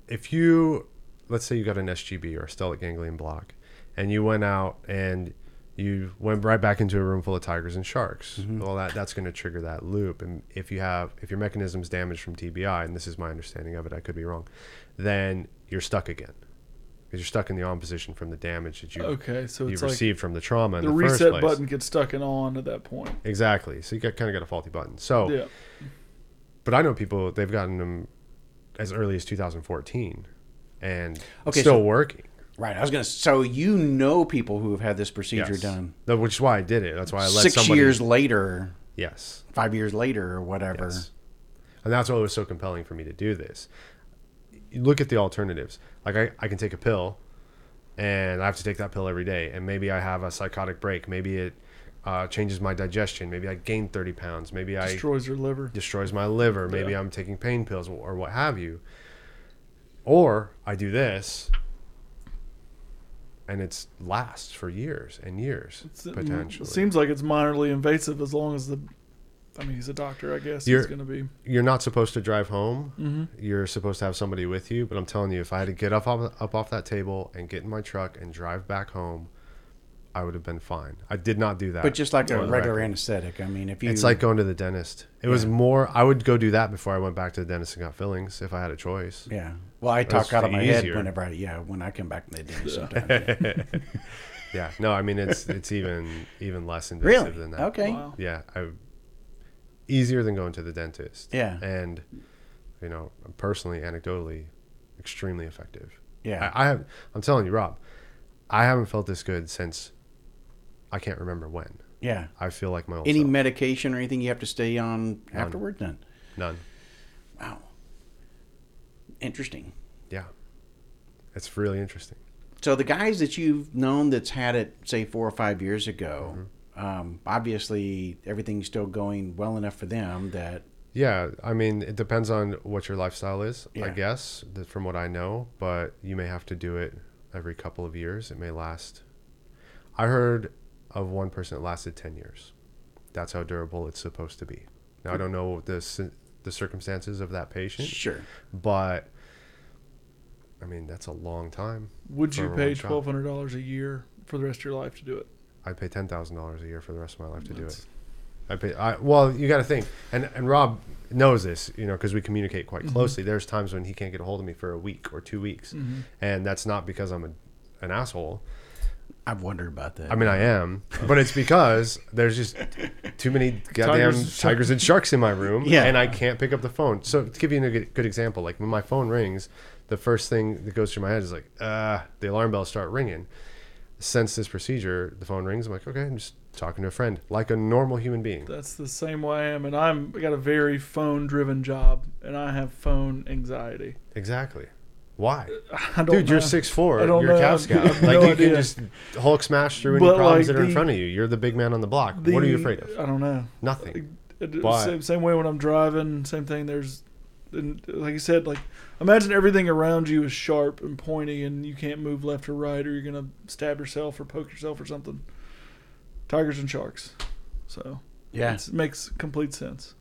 Speaker 3: if you let's say you got an SGB or a stellate ganglion block and you went out and you went right back into a room full of tigers and sharks.
Speaker 1: Mm-hmm.
Speaker 3: Well, that that's going to trigger that loop. And if you have if your mechanism's damaged from TBI, and this is my understanding of it, I could be wrong, then you're stuck again because you're stuck in the on position from the damage that you
Speaker 2: Okay, so
Speaker 3: you
Speaker 2: it's like
Speaker 3: received from the trauma
Speaker 2: the
Speaker 3: the, first
Speaker 2: reset button gets stuck in on at that point.
Speaker 3: Exactly. So you got kind of got a faulty button. So
Speaker 2: Yeah.
Speaker 3: but I know people they've gotten them as early as 2014 and
Speaker 1: Okay,
Speaker 3: still
Speaker 1: so-
Speaker 3: working.
Speaker 1: Right. I was gonna. So you know people who have had this procedure
Speaker 3: Yes.
Speaker 1: done
Speaker 3: which is why I did it. That's why I let
Speaker 1: six
Speaker 3: somebody.
Speaker 1: years later,
Speaker 3: Yes.
Speaker 1: five years later, or whatever.
Speaker 3: Yes. And that's what was so compelling for me to do this. You look at the alternatives. Like I, I can take a pill and I have to take that pill every day. And maybe I have a psychotic break. Maybe it uh, changes my digestion. Maybe I gain 30 pounds. Maybe I
Speaker 2: Destroys your liver.
Speaker 3: destroys my liver. Maybe
Speaker 2: Yeah.
Speaker 3: I'm taking pain pills or what have you. Or I do this and it's lasts for years and years
Speaker 2: It's- it seems like it's minorly invasive as long as the. I mean, he's a doctor. I guess
Speaker 3: You're-
Speaker 2: he's going to be.
Speaker 3: You're not supposed to drive home.
Speaker 2: hmm
Speaker 3: you're supposed to have somebody with you. But I'm telling you, if I had to get up off, up off that table and get in my truck and drive back home, I would have been fine. I did not do that.
Speaker 1: But just like a regular
Speaker 3: record.
Speaker 1: anesthetic. I mean, if you
Speaker 3: it's like going to the dentist. It was more. I would go do that before I went back to the dentist and got fillings if I had a choice.
Speaker 1: yeah. Well, I talk out of my head whenever I yeah when I come back from the dentist sometimes. yeah.
Speaker 3: Yeah, no, I mean it's it's even even less invasive
Speaker 1: Really?
Speaker 3: than that.
Speaker 1: Okay.
Speaker 2: Wow.
Speaker 3: Yeah, I, easier than going to the dentist.
Speaker 1: Yeah.
Speaker 3: and you know, personally, anecdotally, extremely effective.
Speaker 1: Yeah.
Speaker 3: I, I have. I'm telling you, Rob, I haven't felt this good since I can't remember when.
Speaker 1: yeah.
Speaker 3: I feel like my old
Speaker 1: Any
Speaker 3: self.
Speaker 1: medication or anything you have to stay on
Speaker 3: None.
Speaker 1: afterward? None.
Speaker 3: None.
Speaker 1: Wow. Interesting.
Speaker 3: Yeah, it's really interesting.
Speaker 1: So the guys that you've known that's had it, say four or five years ago,
Speaker 3: Mm-hmm.
Speaker 1: um, obviously everything's still going well enough for them that
Speaker 3: Yeah, I mean, it depends on what your lifestyle is, I guess, from what I know, but you may have to do it every couple of years. It may last. I heard of one person that lasted 10 years. That's how durable it's supposed to be. Now, I don't know the, the circumstances of that patient,
Speaker 1: sure.
Speaker 3: but I mean, that's a long time.
Speaker 2: Would you pay twelve hundred dollars a year for the rest of your life to do it?
Speaker 3: I'd pay $10,000 a year for the rest of my life to do it. I pay. I, well, you got to think, and and Rob knows this, you know, because we communicate quite
Speaker 2: Mm-hmm.
Speaker 3: closely. There's times when he can't get a hold of me for a week or two weeks,
Speaker 2: Mhm.
Speaker 3: and that's not because I'm a, an asshole.
Speaker 1: I've wondered about that.
Speaker 3: I mean, I am, but it's because there's just too many goddamn
Speaker 2: Tigers
Speaker 3: tigers,
Speaker 2: and
Speaker 3: and sharks in my room,
Speaker 1: Yeah.
Speaker 3: and I can't pick up the phone. So to give you a good, good example, like when my phone rings, the first thing that goes through my head is like, uh, the alarm bells start ringing. Since this procedure, the phone rings. I'm like, okay, I'm just talking to a friend, like a normal human being.
Speaker 2: That's the same way I am, and I'm I got a very phone-driven job, and I have phone anxiety.
Speaker 3: Exactly. Why?
Speaker 2: I don't
Speaker 3: Dude, you're
Speaker 2: know.
Speaker 3: six four.
Speaker 2: I don't
Speaker 3: You're a
Speaker 2: know.
Speaker 3: Cav
Speaker 2: I
Speaker 3: Scout. Like
Speaker 2: no
Speaker 3: you
Speaker 2: idea.
Speaker 3: can just Hulk smash through any
Speaker 2: But,
Speaker 3: problems
Speaker 2: like,
Speaker 3: that are in front of you. You're the big man on the block. what are you afraid of?
Speaker 2: I don't know.
Speaker 3: Nothing.
Speaker 2: It-
Speaker 3: But-
Speaker 2: same, same way when I'm driving. Same thing. There's, and like you said, like imagine everything around you is sharp and pointy, and you can't move left or right, or you're gonna stab yourself or poke yourself or something. Tigers and sharks. So
Speaker 1: yeah.
Speaker 2: it makes complete sense.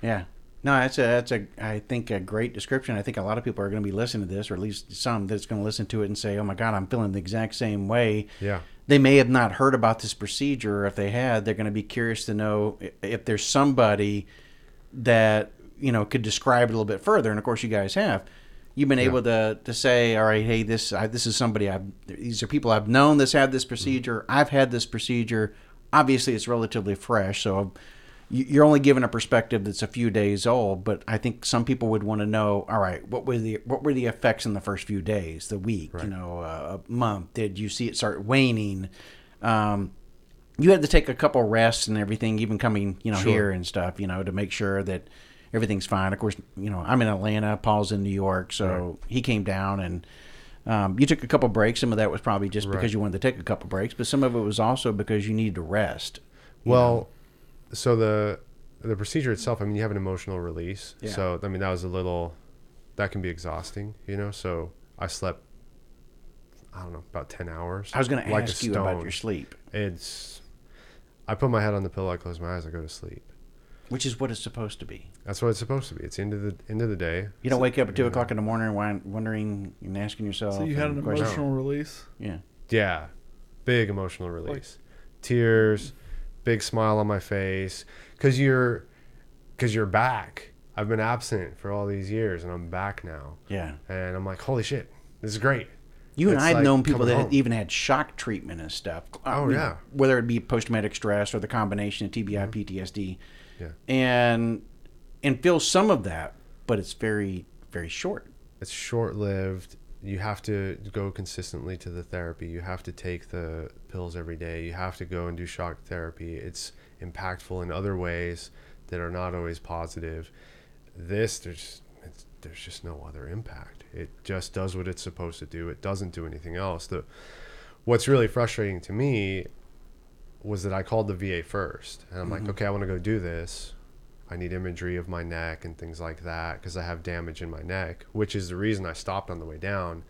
Speaker 1: Yeah. No, that's a that's a I think a great description. I think a lot of people are going to be listening to this, or at least some that's going to listen to it and say, "Oh my God, I'm feeling the exact same way."
Speaker 3: Yeah.
Speaker 1: They may have not heard about this procedure. Or if they had, they're going to be curious to know if there's somebody that you know could describe it a little bit further. And of course, you guys have. You've been
Speaker 3: Yeah.
Speaker 1: able to to say, "All right, hey, this I, this is somebody I've these are people I've known that's had this mm-hmm. procedure. I've had this procedure. Obviously, it's relatively fresh, so." you- You're only given a perspective that's a few days old, but I think some people would want to know. All right, what were the what were the effects in the first few days, the week,
Speaker 3: Right.
Speaker 1: you know, uh, a month? Did you see it start waning? Um, you had to take a couple rests and everything, even coming, you know,
Speaker 3: Sure.
Speaker 1: here and stuff, you know, to make sure that everything's fine. Of course, you know, I'm in Atlanta, Paul's in New York, so he came down and um, you took a couple breaks. Some of that was probably just
Speaker 3: Right.
Speaker 1: because you wanted to take a couple breaks, but some of it was also because you needed to rest.
Speaker 3: Well,
Speaker 1: know.
Speaker 3: So the the procedure itself, I mean, you have an emotional release.
Speaker 1: Yeah.
Speaker 3: So I mean, that was a little that can be exhausting, you know. So I slept, I don't know, about ten hours.
Speaker 1: I was going to
Speaker 3: like a
Speaker 1: ask you about your sleep,
Speaker 3: It's, I put my head on the pillow, I close my eyes, I go to sleep.
Speaker 1: which is what it's supposed to be.
Speaker 3: That's what it's supposed to be. It's the end of the end of the day.
Speaker 1: You don't wake up at two o'clock in the morning wondering and asking yourself.
Speaker 2: So you had an
Speaker 1: questioning-
Speaker 2: emotional release.
Speaker 1: Yeah.
Speaker 3: Yeah, big emotional release, tears, big smile on my face, because you're, because you're back. I've been absent for all these years, and I'm back now,
Speaker 1: Yeah.
Speaker 3: and I'm like, holy shit, this is great.
Speaker 1: You and
Speaker 3: It's
Speaker 1: I had
Speaker 3: like
Speaker 1: known people that even had shock treatment and stuff. Uh,
Speaker 3: Oh,
Speaker 1: you know,
Speaker 3: yeah.
Speaker 1: whether it be post traumatic stress or the combination of TBI, PTSD.
Speaker 3: Yeah.
Speaker 1: And and feel some of that, but it's very very short.
Speaker 3: It's short lived, you have to go consistently to the therapy. You have to take the pills every day. You have to go and do shock therapy. It's impactful in other ways that are not always positive. This there's it's, there's just no other impact. It just does what it's supposed to do. It doesn't do anything else. The what's really frustrating to me was that I called the VA first, and I'm like, mm-hmm. okay, I want to go do this. I need imagery of my neck and things like that because I have damage in my neck, which is the reason I stopped on the way down.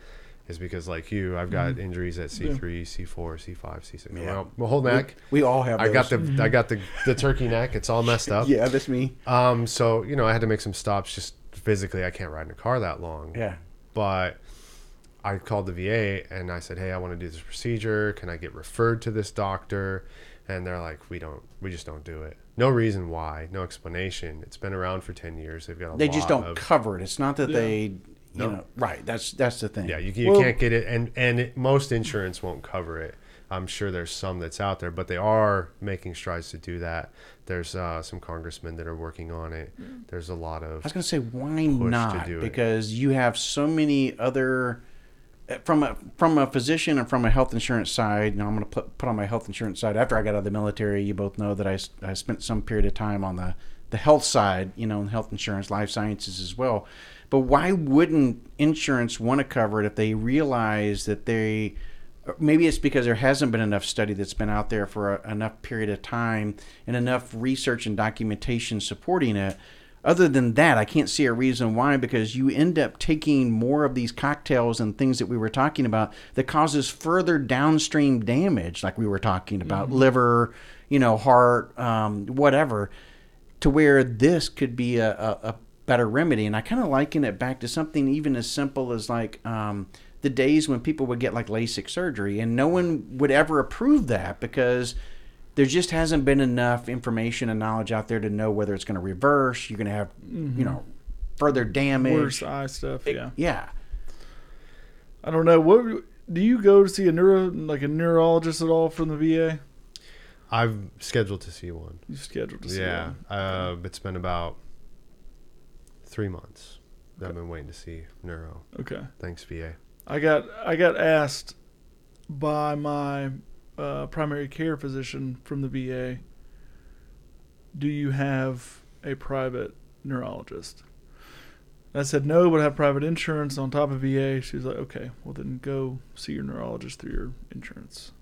Speaker 3: Is because like you, I've got injuries at C three, C four, C five, C six.
Speaker 1: Yeah.
Speaker 3: Well, my whole neck.
Speaker 1: We all have.
Speaker 3: I got
Speaker 1: those.
Speaker 3: the I got the the turkey neck. It's all messed up.
Speaker 1: Yeah, that's me.
Speaker 3: Um. So you know, I had to make some stops. Just physically, I can't ride in a car that long.
Speaker 1: Yeah.
Speaker 3: But I called the VA and I said, "Hey, I want to do this procedure. Can I get referred to this doctor?" And they're like, "We don't. We just don't do it. No reason why. No explanation. It's been around for ten years. They've got a
Speaker 1: They
Speaker 3: lot
Speaker 1: just don't
Speaker 3: of
Speaker 1: cover it. It's not that
Speaker 2: Yeah.
Speaker 1: they, you
Speaker 3: No.
Speaker 1: know, right. That's that's the thing.
Speaker 3: yeah. You, you
Speaker 2: Well-
Speaker 3: can't get it, and and it, most insurance won't cover it. I'm sure there's some that's out there, but they are making strides to do that. There's uh, some congressmen that are working on it. There's a lot of.
Speaker 1: I was going to say, why
Speaker 3: to
Speaker 1: not?
Speaker 3: do it.
Speaker 1: Because you have so many other from a from a physician and from a health insurance side. And I'm going to put put on my health insurance side. After I got out of the military, you both know that I, I spent some period of time on the the health side, you know, in health insurance, life sciences as well. But why wouldn't insurance want to cover it if they realize that they maybe it's because there hasn't been enough study that's been out there for a, enough period of time and enough research and documentation supporting it. Other than that, I can't see a reason why because you end up taking more of these cocktails and things that we were talking about that causes further downstream damage, like we were talking about liver, you know, heart, um, whatever, to where this could be a, a, a better remedy. And I kind of liken it back to something even as simple as like um, the days when people would get like LASIK surgery, and no one would ever approve that because there just hasn't been enough information and knowledge out there to know whether it's going to reverse. You're going to have, you know, further damage.
Speaker 2: Worse eye stuff. Yeah.
Speaker 1: Yeah.
Speaker 2: I don't know. What do you go to see a neuro like a neurologist at all from the VA?
Speaker 3: I've scheduled to see one.
Speaker 2: You scheduled to see
Speaker 3: Yeah,
Speaker 2: one.
Speaker 3: uh, it's been about three months. that I've been waiting to see neuro.
Speaker 2: Okay.
Speaker 3: Thanks, VA.
Speaker 2: I got I got asked by my uh, primary care physician from the VA, "Do you have a private neurologist?" I said no, but I have private insurance on top of VA. She was like, "Okay, well then go see your neurologist through your insurance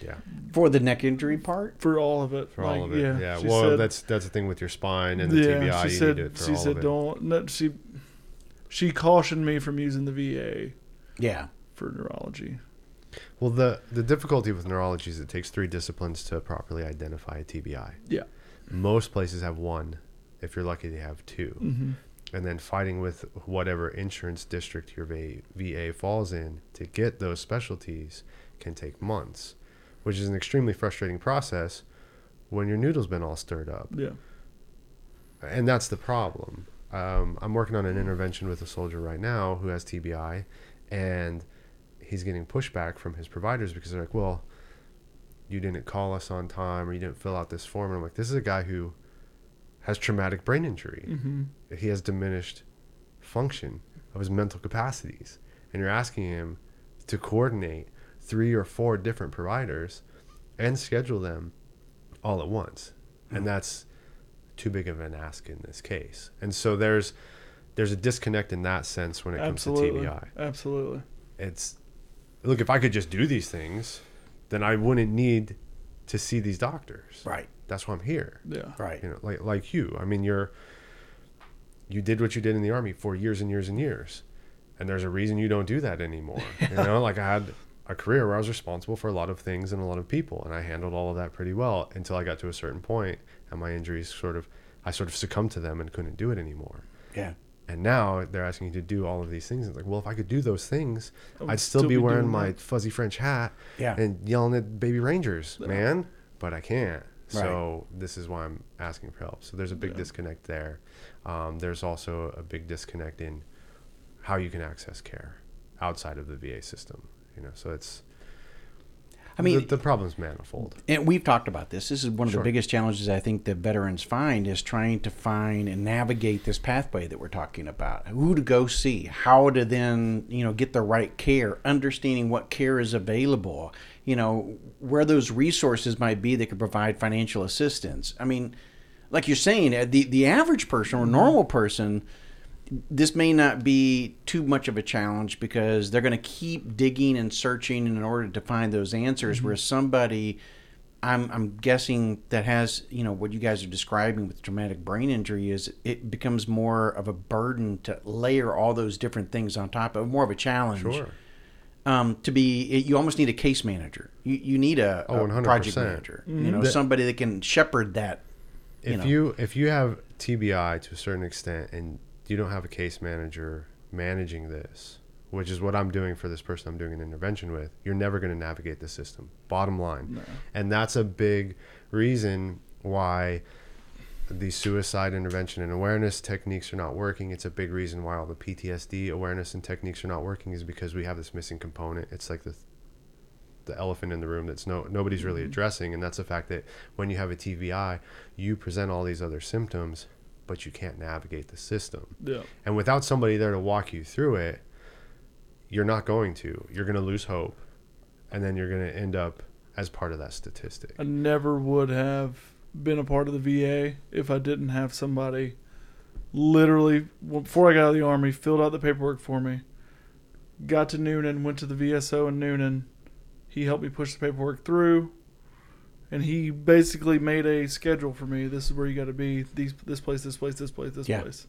Speaker 3: Yeah,
Speaker 1: For the neck injury part?
Speaker 2: for all of it."
Speaker 3: for all of it. Yeah,
Speaker 2: she
Speaker 3: well,
Speaker 2: said-
Speaker 3: that's that's the thing with your spine and the
Speaker 2: yeah,
Speaker 3: TBI.
Speaker 2: she
Speaker 3: you
Speaker 2: said
Speaker 3: need it for
Speaker 2: she
Speaker 3: all
Speaker 2: said
Speaker 3: of
Speaker 2: don't. No, she she cautioned me from using the VA
Speaker 1: Yeah.
Speaker 2: for neurology.
Speaker 3: Well, the the difficulty with neurology is it takes three disciplines to properly identify a TBI.
Speaker 2: Yeah.
Speaker 3: Most places have one. If you're lucky, they have 2
Speaker 2: hmm
Speaker 3: and then fighting with whatever insurance district your VA, VA falls in to get those specialties can take months, which is an extremely frustrating process when your noodle's been all stirred up.
Speaker 2: Yeah.
Speaker 3: And that's the problem. Um, I'm working on an intervention with a soldier right now who has TBI, and he's getting pushback from his providers because they're like, well, you didn't call us on time or you didn't fill out this form. And I'm like, this is a guy who has traumatic brain injury.
Speaker 2: Hmm
Speaker 3: he has diminished function of his mental capacities. And you're asking him to coordinate three or four different providers and schedule them all at once. And that's too big of an ask in this case. And so there's there's a disconnect in that sense when it
Speaker 2: Absolutely.
Speaker 3: comes to TBI
Speaker 2: Absolutely.
Speaker 3: it's look if I could just do these things then I wouldn't need to see these doctors
Speaker 1: Right.
Speaker 3: that's why I'm here
Speaker 2: Yeah.
Speaker 1: Right.
Speaker 3: you know like like you i mean you're you did what you did in the army for years and years and years and there's a reason you don't do that anymore you know like i had a career where i was responsible for a lot of things and a lot of people and i handled all of that pretty well until i got to a certain point and my injuries sort of i sort of succumbed to them and couldn't do it anymore
Speaker 1: Yeah.
Speaker 3: And now they're asking you to do all of these things it's like well if i could do those things
Speaker 2: would
Speaker 3: i'd still, be, wearing my
Speaker 2: that.
Speaker 3: fuzzy french hat
Speaker 1: Yeah.
Speaker 3: and yelling at baby rangers
Speaker 2: Yeah.
Speaker 3: man but i can't
Speaker 1: Right.
Speaker 3: so this is why i'm asking for help so there's a big
Speaker 2: Yeah.
Speaker 3: disconnect there um, there's also a big disconnect in how you can access care outside of the va system you know so it's
Speaker 1: I mean,
Speaker 3: the, the problem's manifold.
Speaker 1: and we've talked about this. This is one of
Speaker 3: Sure.
Speaker 1: the biggest challenges I think the veterans find is trying to find and navigate this pathway that we're talking about. Who to go see, how to then you know get the right care, understanding what care is available. You know where those resources might be that could provide financial assistance. I mean, like you're saying, uh, the the average person or normal person this may not be too much of a challenge because they're going to keep digging and searching in order to find those answers. Where somebody, I'm, I'm guessing that has you know what you guys are describing with traumatic brain injury is it becomes more of a burden to layer all those different things on top of more of a challenge.
Speaker 3: Sure.
Speaker 1: Um, to be, it, you almost need a case manager. You, you need a,
Speaker 3: Oh,
Speaker 1: a
Speaker 3: 100%.
Speaker 1: project manager. You know, somebody that can shepherd that.
Speaker 3: if
Speaker 1: know.
Speaker 3: you if you have TBI to a certain extent and you don't have a case manager managing this, which is what I'm doing for this person I'm doing an intervention with, you're never going to navigate the system. Bottom line, and that's a big reason why the suicide intervention and awareness techniques are not working. It's a big reason why all the PTSD awareness and techniques are not working is because we have this missing component. It's like the the elephant in the room that's no nobody's really mm-hmm. addressing, and that's the fact that when you have a TBI, you present all these other symptoms, but you can't navigate the system.
Speaker 2: Yeah.
Speaker 3: And without somebody there to walk you through it, you're not going to. You're going to lose hope, and then you're going to end up as part of that statistic.
Speaker 2: I never would have been a part of the VA if I didn't have somebody literally before I got out of the army filled out the paperwork for me. Got to Newnan, went to the VSO in Newnan. He helped me push the paperwork through, and he basically made a schedule for me. This is where you got to be. These this place, this place, this place, this
Speaker 1: Yeah.
Speaker 2: place.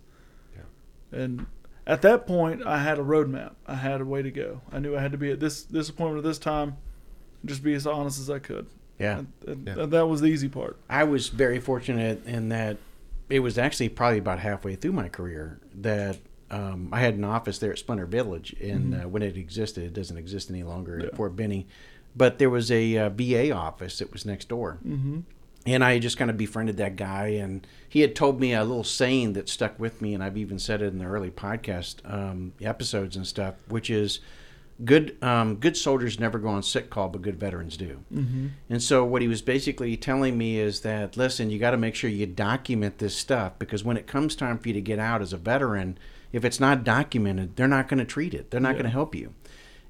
Speaker 3: Yeah.
Speaker 2: And at that point, I had a roadmap. I had a way to go. I knew I had to be at this this appointment at this time. Just be as honest as I could.
Speaker 1: Yeah.
Speaker 2: And, and,
Speaker 3: Yeah.
Speaker 2: and that was the easy part.
Speaker 1: I was very fortunate in that it was actually probably about halfway through my career that um, I had an office there at Splinter Village, and uh, when it existed, it doesn't exist any longer
Speaker 2: Yeah.
Speaker 1: at Fort Benning. But there was a uh, VA office that was next door,
Speaker 2: Mm-hmm.
Speaker 1: and I just kind of befriended that guy, and he had told me a little saying that stuck with me, and I've even said it in the early podcast um, episodes and stuff, which is good um, good soldiers never go on sick call, but good veterans do.
Speaker 2: Mm-hmm.
Speaker 1: And so what he was basically telling me is that listen, you got to make sure you document this stuff because when it comes time for you to get out as a veteran, if it's not documented, they're not going to treat it. They're not
Speaker 2: Yeah.
Speaker 1: going to help you.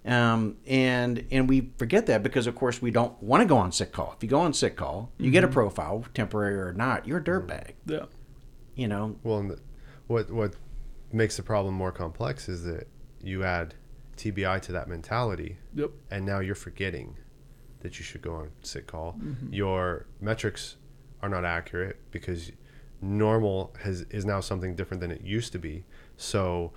Speaker 1: Um, and and we forget that because of course we don't want to go on sick call. If you go on sick call, you get a profile, temporary or not, you're a dirtbag.
Speaker 2: Yeah.
Speaker 1: You know.
Speaker 3: Well, and the, what what makes the problem more complex is that you add TBI to that mentality,
Speaker 2: Yep.
Speaker 3: and now you're forgetting that you should go on sick call.
Speaker 2: Mm-hmm.
Speaker 3: Your metrics are not accurate because normal has is now something different than it used to be. So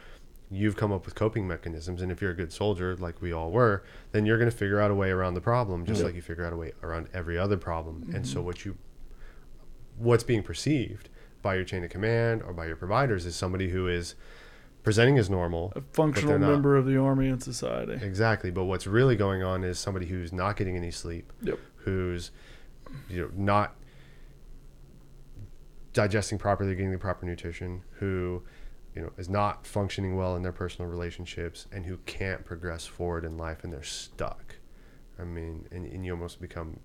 Speaker 3: you've come up with coping mechanisms, and if you're a good soldier, like we all were, then you're going to figure out a way around the problem, just
Speaker 2: Yep.
Speaker 3: like you figure out a way around every other problem. And
Speaker 2: Mm-hmm.
Speaker 3: so what you what's being perceived by your chain of command or by your providers is somebody who is presenting as normal
Speaker 2: A functional member of the army and society.
Speaker 3: Exactly, but what's really going on is somebody who's not getting any sleep,
Speaker 2: Yep.
Speaker 3: who's you know not digesting properly, getting the proper nutrition, who you know is not functioning well in their personal relationships, and who can't progress forward in life, and they're stuck. I mean, and, and you almost become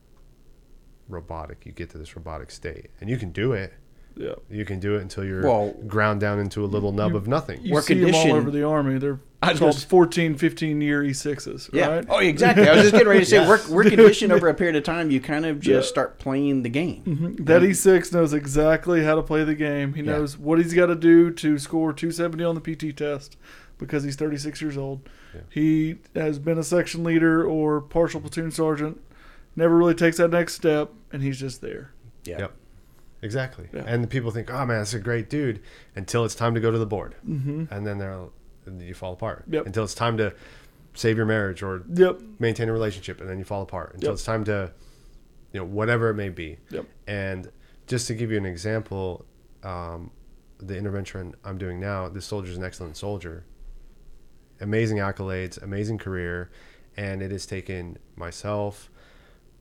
Speaker 3: robotic. You get to this robotic state, and you can do it.
Speaker 2: Yeah.
Speaker 3: You can do it until you're
Speaker 1: Well-
Speaker 3: ground down into a little nub
Speaker 2: you-
Speaker 3: of nothing.
Speaker 2: You
Speaker 1: We're
Speaker 2: see them all over the army. They're
Speaker 1: I was
Speaker 2: called
Speaker 1: gonna s-
Speaker 2: 14, 15 year E6s,
Speaker 1: Yeah.
Speaker 2: right?
Speaker 1: Oh, exactly. I was just getting ready to say we're, we're conditioned over a period of time. You kind of just start playing the game.
Speaker 2: Mhm. That E6 knows exactly how to play the game. He
Speaker 1: Yeah.
Speaker 2: knows what he's got to do to score 270 on the PT test because he's 36 years old.
Speaker 3: Yeah.
Speaker 2: He has been a section leader or partial platoon sergeant, never really takes that next step, and he's just there.
Speaker 1: Yeah.
Speaker 3: Yep. Exactly.
Speaker 2: Yeah.
Speaker 3: And the people think, oh man, that's a great dude until it's time to go to the board.
Speaker 2: Mm-hmm.
Speaker 3: And then they're, you fall apart.
Speaker 2: Yep.
Speaker 3: Until it's time to save your marriage or
Speaker 2: Yep.
Speaker 3: maintain a relationship and then you fall apart. Until
Speaker 2: Yep.
Speaker 3: it's time to, you know, whatever it may be.
Speaker 2: Yep.
Speaker 3: And just to give you an example, um, the intervention I'm doing now, this soldier's an excellent soldier. Amazing accolades, amazing career. And it has taken myself,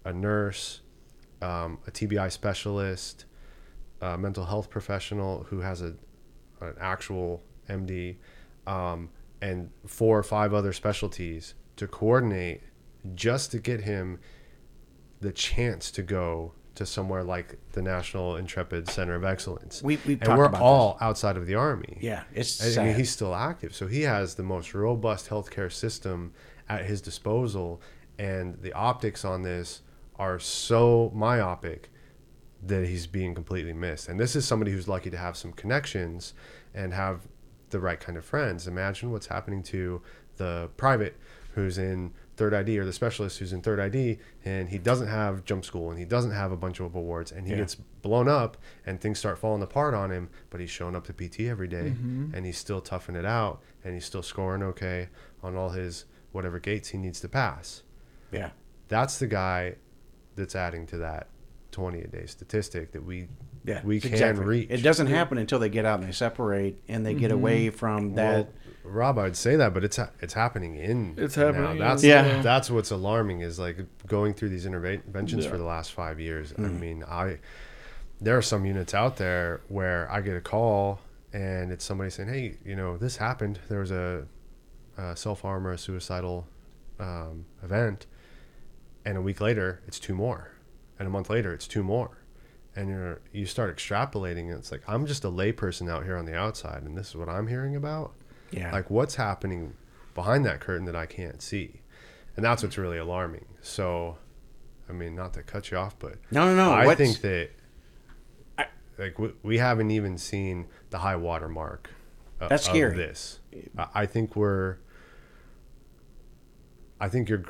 Speaker 3: a nurse, um, a TBI specialist, a mental health professional who has a an actual MD, um, and four or five other specialties to coordinate just to get him the chance to go to somewhere like the National Intrepid Center of Excellence.
Speaker 1: We- we've
Speaker 3: and we're all outside of the army.
Speaker 1: Yeah, it's
Speaker 3: I mean, he's still active, so he has the most robust healthcare system at his disposal, and the optics on this are so myopic that he's being completely missed. And this is somebody who's lucky to have some connections and have the right kind of friends. Imagine what's happening to the private who's in third ID or the specialist who's in third ID and he doesn't have jump school and he doesn't have a bunch of awards and he
Speaker 1: Yeah.
Speaker 3: gets blown up and things start falling apart on him, but he's showing up to PT every day,
Speaker 2: Mm-hmm.
Speaker 3: and he's still toughing it out and he's still scoring okay on all his whatever gates he needs to pass.
Speaker 1: yeah.
Speaker 3: That's the guy that's adding to that 20 a day statistic that we
Speaker 1: Yeah,
Speaker 3: we can
Speaker 1: exactly.
Speaker 3: reach.
Speaker 1: It doesn't happen until they get out and they separate and they get away from that.
Speaker 3: Well, Rob, I'd say that, but it's ha- it's happening in.
Speaker 2: It's
Speaker 3: now.
Speaker 2: happening in,
Speaker 3: That's
Speaker 1: Yeah.
Speaker 3: That's what's alarming is like going through these interventions
Speaker 2: Yeah.
Speaker 3: for the last five years. I
Speaker 1: Mm.
Speaker 3: mean, I there are some units out there where I get a call and it's somebody saying, "Hey, you know, this happened. There was a, a self harm or a suicidal um, event," and a week later, it's two more, and a month later, it's two more. And you're you start extrapolating, and it's like I'm just a layperson out here on the outside, and this is what I'm hearing about
Speaker 1: Yeah.
Speaker 3: like what's happening behind that curtain that I can't see, and that's what's really alarming. So, I mean, not to cut you off, but
Speaker 1: no, no, no.
Speaker 3: I
Speaker 1: what's-
Speaker 3: think that like we, we haven't even seen the high water mark. o-
Speaker 1: That's
Speaker 3: of
Speaker 1: scary.
Speaker 3: This, I think we're. I think you're.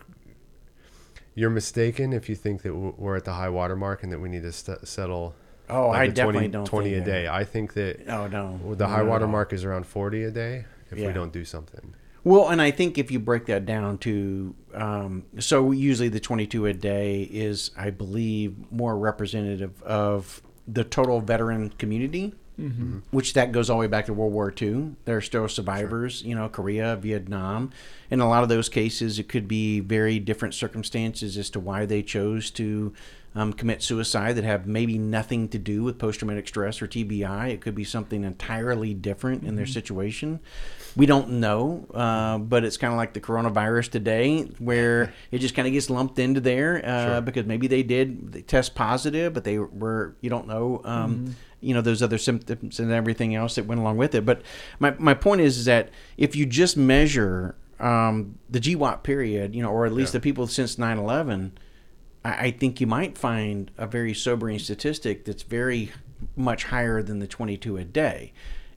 Speaker 3: You're mistaken if you think that we're at the high water mark and that we need to st- settle.
Speaker 1: Oh,
Speaker 3: like
Speaker 1: I definitely
Speaker 3: 20,
Speaker 1: don't
Speaker 3: 20
Speaker 1: think
Speaker 3: a
Speaker 1: that.
Speaker 3: day. I think that
Speaker 1: Oh no.
Speaker 3: the high
Speaker 1: at
Speaker 3: water mark is around 40 a day if
Speaker 1: Yeah.
Speaker 3: we don't do something.
Speaker 1: Well, and I think if you break that down to, um, so usually the 22 a day is, I believe, more representative of the total veteran community, which that goes all the way back to World War II. There are still survivors, you know, Korea, Vietnam. In a lot of those cases, it could be very different circumstances as to why they chose to um, commit suicide that have maybe nothing to do with post traumatic stress or TBI. It could be something entirely different in their situation. We don't know, uh, but it's kind of like the coronavirus today, where it just kind of gets lumped into there uh,
Speaker 3: Sure.
Speaker 1: because maybe they did they test positive, but they were you don't know. Um, You know those other symptoms and everything else that went along with it. But my, my point is, is that if you just measure um, the GWOT period, you know, or at least
Speaker 3: Yeah.
Speaker 1: the people since 9/11, I, I think you might find a very sobering statistic that's very much higher than the 22 a day.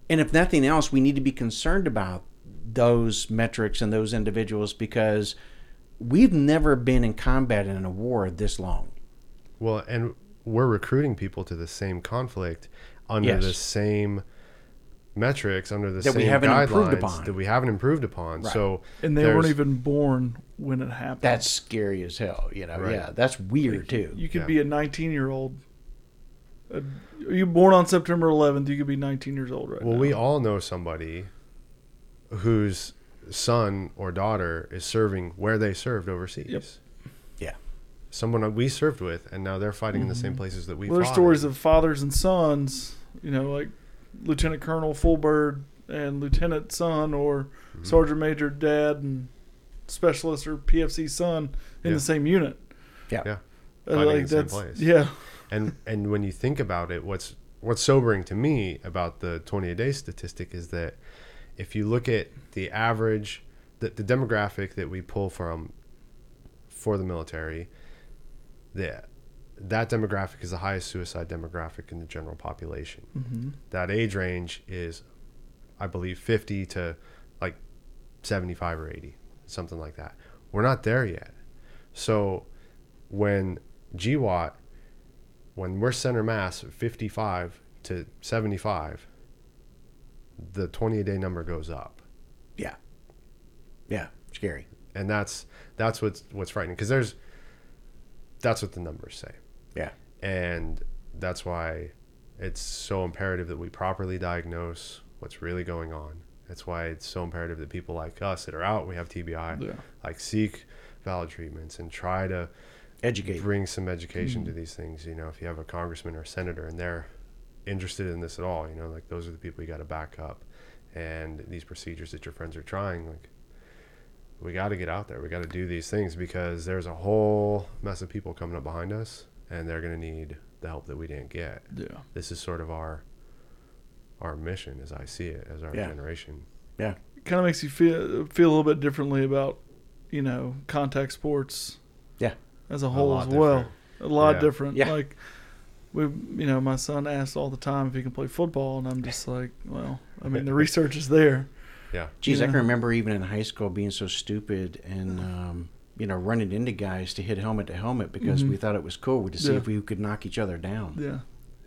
Speaker 1: And if nothing else, we need to be concerned about those metrics and those individuals because we've never been in combat in a war this long.
Speaker 3: Well, and we're recruiting people to the same conflict under
Speaker 1: Yes.
Speaker 3: the same metrics, under the
Speaker 1: That we
Speaker 3: same
Speaker 1: haven't improved
Speaker 3: guidelines
Speaker 1: upon.
Speaker 3: that we haven't improved upon.
Speaker 1: Right.
Speaker 3: So
Speaker 2: and they weren't even born when it happened.
Speaker 1: That's scary as hell, you know.
Speaker 3: Right.
Speaker 1: Yeah, that's weird too.
Speaker 2: You could
Speaker 3: Yeah.
Speaker 2: be a 19 year old. Uh, Are you born on September 11th? You could be 19 years old right
Speaker 3: Well,
Speaker 2: now.
Speaker 3: we all know somebody whose son or daughter is serving where they served overseas.
Speaker 2: Yep.
Speaker 1: Yeah.
Speaker 3: Someone we served with, and now they're fighting in the same places that we.
Speaker 2: Well, there's stories
Speaker 3: in.
Speaker 2: of fathers and sons. You know, like Lieutenant Colonel Fulbird and Lieutenant son, or
Speaker 3: Mm-hmm.
Speaker 2: Sergeant Major dad and specialist or PFC son in
Speaker 3: Yeah.
Speaker 2: the same unit.
Speaker 1: Yeah.
Speaker 3: Yeah.
Speaker 2: Uh,
Speaker 3: Fighting in
Speaker 2: like
Speaker 3: the same
Speaker 2: that's
Speaker 3: place.
Speaker 2: yeah.
Speaker 3: And and when you think about it, what's what's sobering to me about the 20 a day statistic is that if you look at the average, the, the demographic that we pull from for the military, that that demographic is the highest suicide demographic in the general population.
Speaker 2: Mm-hmm.
Speaker 3: That age range is, I believe, 50 to like 75 or 80, something like that. We're not there yet. So when GWOT, when we're center mass 55 to 75, the 20 a day number goes up.
Speaker 1: Yeah. Yeah. Scary.
Speaker 3: And that's that's what's what's frightening because there's that's what the numbers say.
Speaker 1: Yeah.
Speaker 3: And that's why it's so imperative that we properly diagnose what's really going on. That's why it's so imperative that people like us that are out, we have TBI,
Speaker 2: Yeah.
Speaker 3: like seek valid treatments and try to
Speaker 1: Educate.
Speaker 3: bring some education to hmm. these things. You know, if you have a congressman or a senator and they're interested in this at all, you know, like those are the people you got to back up. And these procedures that your friends are trying, like we got to get out there. We got to do these things because there's a whole mess of people coming up behind us, and they're going to need the help that we didn't get.
Speaker 2: Yeah.
Speaker 3: This is sort of our our mission, as I see it, as our
Speaker 1: Yeah.
Speaker 3: generation.
Speaker 1: Yeah.
Speaker 2: Kind of makes you feel feel a little bit differently about, you know, contact sports.
Speaker 1: Yeah.
Speaker 2: As a whole
Speaker 3: lot
Speaker 2: as well.
Speaker 3: different.
Speaker 2: A lot
Speaker 3: Yeah.
Speaker 2: different.
Speaker 1: Yeah.
Speaker 2: Like we, you know, my son asks all the time if he can play football, and I'm just like, well, I mean, the research is there.
Speaker 3: Yeah.
Speaker 1: Geez, I
Speaker 2: Yeah.
Speaker 1: can remember even in high school being so stupid and um, you know running into guys to hit helmet to helmet because
Speaker 2: Mhm.
Speaker 1: we thought it was cool to see
Speaker 2: Yeah.
Speaker 1: if we could knock each other down.
Speaker 2: Yeah.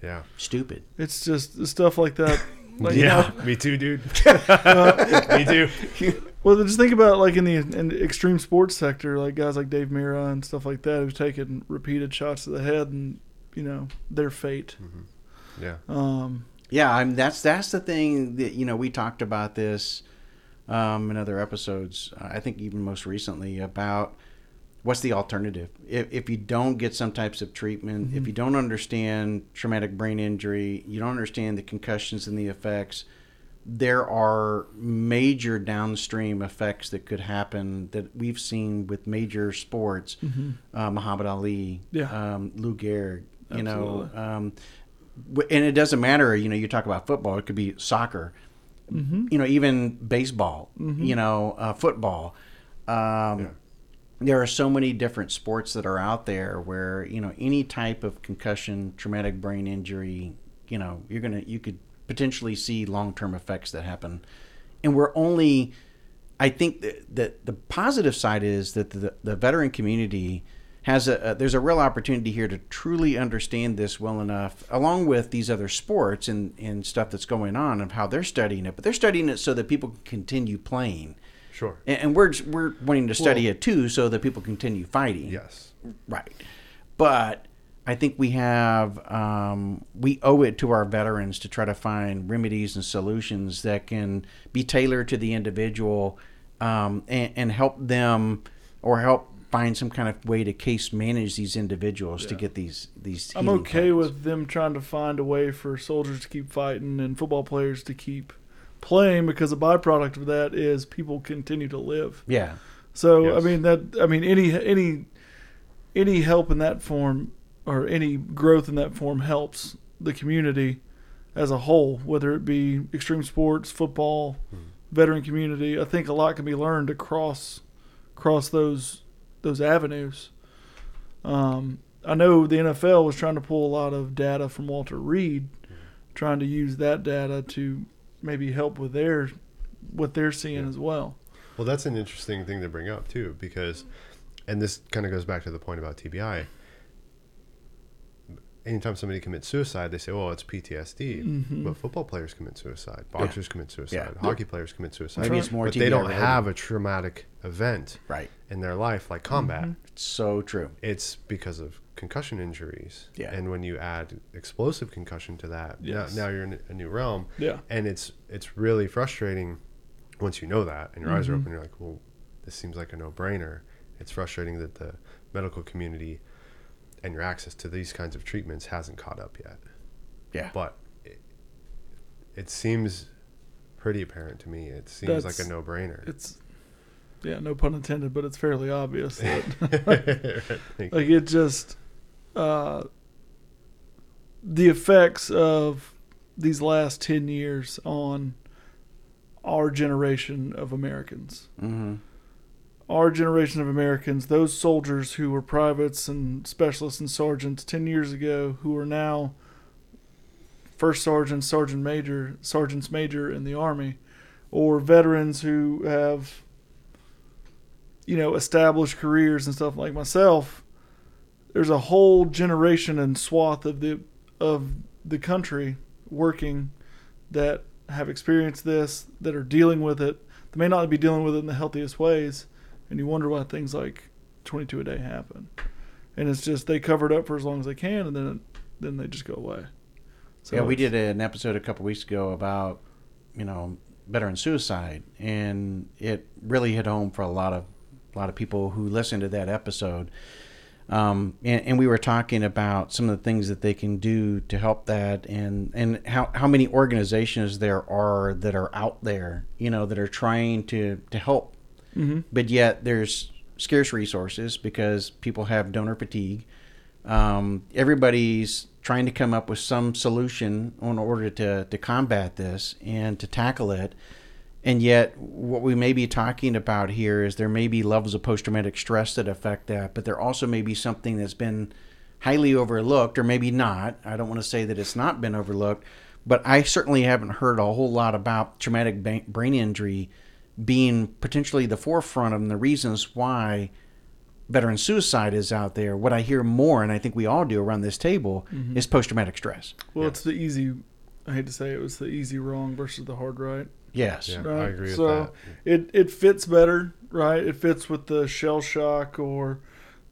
Speaker 3: Yeah.
Speaker 1: Stupid.
Speaker 2: It's just stuff like that. Like,
Speaker 3: yeah.
Speaker 2: you know,
Speaker 3: Me too, dude.
Speaker 2: uh,
Speaker 3: Me too.
Speaker 2: Well, just think about like in the in the extreme sports sector, like guys like Dave Mirra and stuff like that, who've taken repeated shots to the head, and you know their fate.
Speaker 3: Yeah.
Speaker 2: Um,
Speaker 1: Yeah, I'm, that's that's the thing that you know we talked about this um, in other episodes. uh, I think even most recently about what's the alternative if, if you don't get some types of treatment, if you don't understand traumatic brain injury, you don't understand the concussions and the effects. There are major downstream effects that could happen that we've seen with major sports. Uh, Muhammad Ali,
Speaker 2: Yeah.
Speaker 1: um, Lou Gehrig, you know, um, and it doesn't matter. You know, you talk about football; it could be soccer. You know, even baseball. You know, uh, football. Um,
Speaker 3: Yeah.
Speaker 1: There are so many different sports that are out there where you know any type of concussion, traumatic brain injury. You know, you're gonna you could potentially see long term effects that happen, and we're only. I think that, that the positive side is that the, the veteran community has a, a there's a real opportunity here to truly understand this well enough, along with these other sports and, and stuff that's going on of how they're studying it. But they're studying it so that people can continue playing,
Speaker 3: Sure.
Speaker 1: and, and we're we're wanting to study
Speaker 2: Well-
Speaker 1: it too so that people continue fighting.
Speaker 3: Yes.
Speaker 1: Right. But I think we have, um, we owe it to our veterans to try to find remedies and solutions that can be tailored to the individual um, and, and help them or help find some kind of way to case manage these individuals to get these, these.
Speaker 2: I'm okay
Speaker 1: plans.
Speaker 2: with them trying to find a way for soldiers to keep fighting and football players to keep playing because a byproduct of that is people continue to live.
Speaker 1: Yeah.
Speaker 2: So
Speaker 3: Yes.
Speaker 2: I mean that I mean any any any help in that form or any growth in that form helps the community as a whole, whether it be extreme sports, football, veteran community. I think a lot can be learned across across those those avenues. Um, I know the NFL was trying to pull a lot of data from Walter Reed, trying to use that data to maybe help with their what they're seeing
Speaker 3: Yeah.
Speaker 2: as well.
Speaker 3: Well, that's an interesting thing to bring up too, because, and this kind of goes back to the point about TBI. Anytime somebody commits suicide, they say, "Oh, it's PTSD."
Speaker 2: Mhm.
Speaker 3: But football players commit suicide, boxers commit suicide,
Speaker 1: Yeah.
Speaker 3: hockey players commit suicide.
Speaker 1: Maybe it's more
Speaker 3: but they don't
Speaker 1: related.
Speaker 3: have a traumatic event
Speaker 1: Right.
Speaker 3: in their life like combat.
Speaker 1: It's so true.
Speaker 3: It's because of concussion injuries.
Speaker 1: Yeah.
Speaker 3: And when you add explosive concussion to that,
Speaker 2: Yes.
Speaker 3: now, now you're in a new realm.
Speaker 2: Yeah.
Speaker 3: And it's it's really frustrating once you know that and your eyes are
Speaker 2: Mhm.
Speaker 3: open. You're like, well, this seems like a no brainer. It's frustrating that the medical community and your access to these kinds of treatments hasn't caught up yet.
Speaker 1: Yeah.
Speaker 3: But it, it seems pretty apparent to me. It seems like a no brainer.
Speaker 2: It's yeah, no pun intended, but it's fairly obvious that
Speaker 3: Thank
Speaker 2: like it just uh, the effects of these last 10 years on our generation of Americans.
Speaker 1: Mm-hmm.
Speaker 2: Our generation of Americans, those soldiers who were privates and specialists and sergeants 10 years ago who are now first sergeant, sergeant major, sergeants major in the army or veterans who have you know established careers and stuff like myself there's a whole generation and swath of the of the country working that have experienced this that are dealing with it they may not be dealing with it in the healthiest ways and you wonder why things like 22 a day happen and it's just they cover it up for as long as they can and then then they just go away so
Speaker 1: yeah, we did an episode a couple weeks ago about you know veteran suicide, and it really hit home for a lot of a lot of people who listened to that episode. Um, and, and we were talking about some of the things that they can do to help that, and and how how many organizations there are that are out there, you know, that are trying to to help
Speaker 2: Mhm.
Speaker 1: but yet there's scarce resources because people have donor fatigue. Um, everybody's trying to come up with some solution in order to, to combat this and to tackle it. And yet, what we may be talking about here is there may be levels of post traumatic stress that affect that, but there also may be something that's been highly overlooked, or maybe not. I don't want to say that it's not been overlooked, but I certainly haven't heard a whole lot about traumatic brain injury being potentially the forefront of the reasons why veteran suicide is out there. What I hear more, and I think we all do around this table, mm-hmm. is post traumatic stress.
Speaker 2: Well,
Speaker 3: Yeah.
Speaker 2: it's the easy. I hate to say it, it was the easy wrong versus the hard right.
Speaker 1: Yes.
Speaker 3: Yeah,
Speaker 2: Right.
Speaker 3: I agree with
Speaker 2: So
Speaker 3: that.
Speaker 2: it it fits better, right? It fits with the shell shock or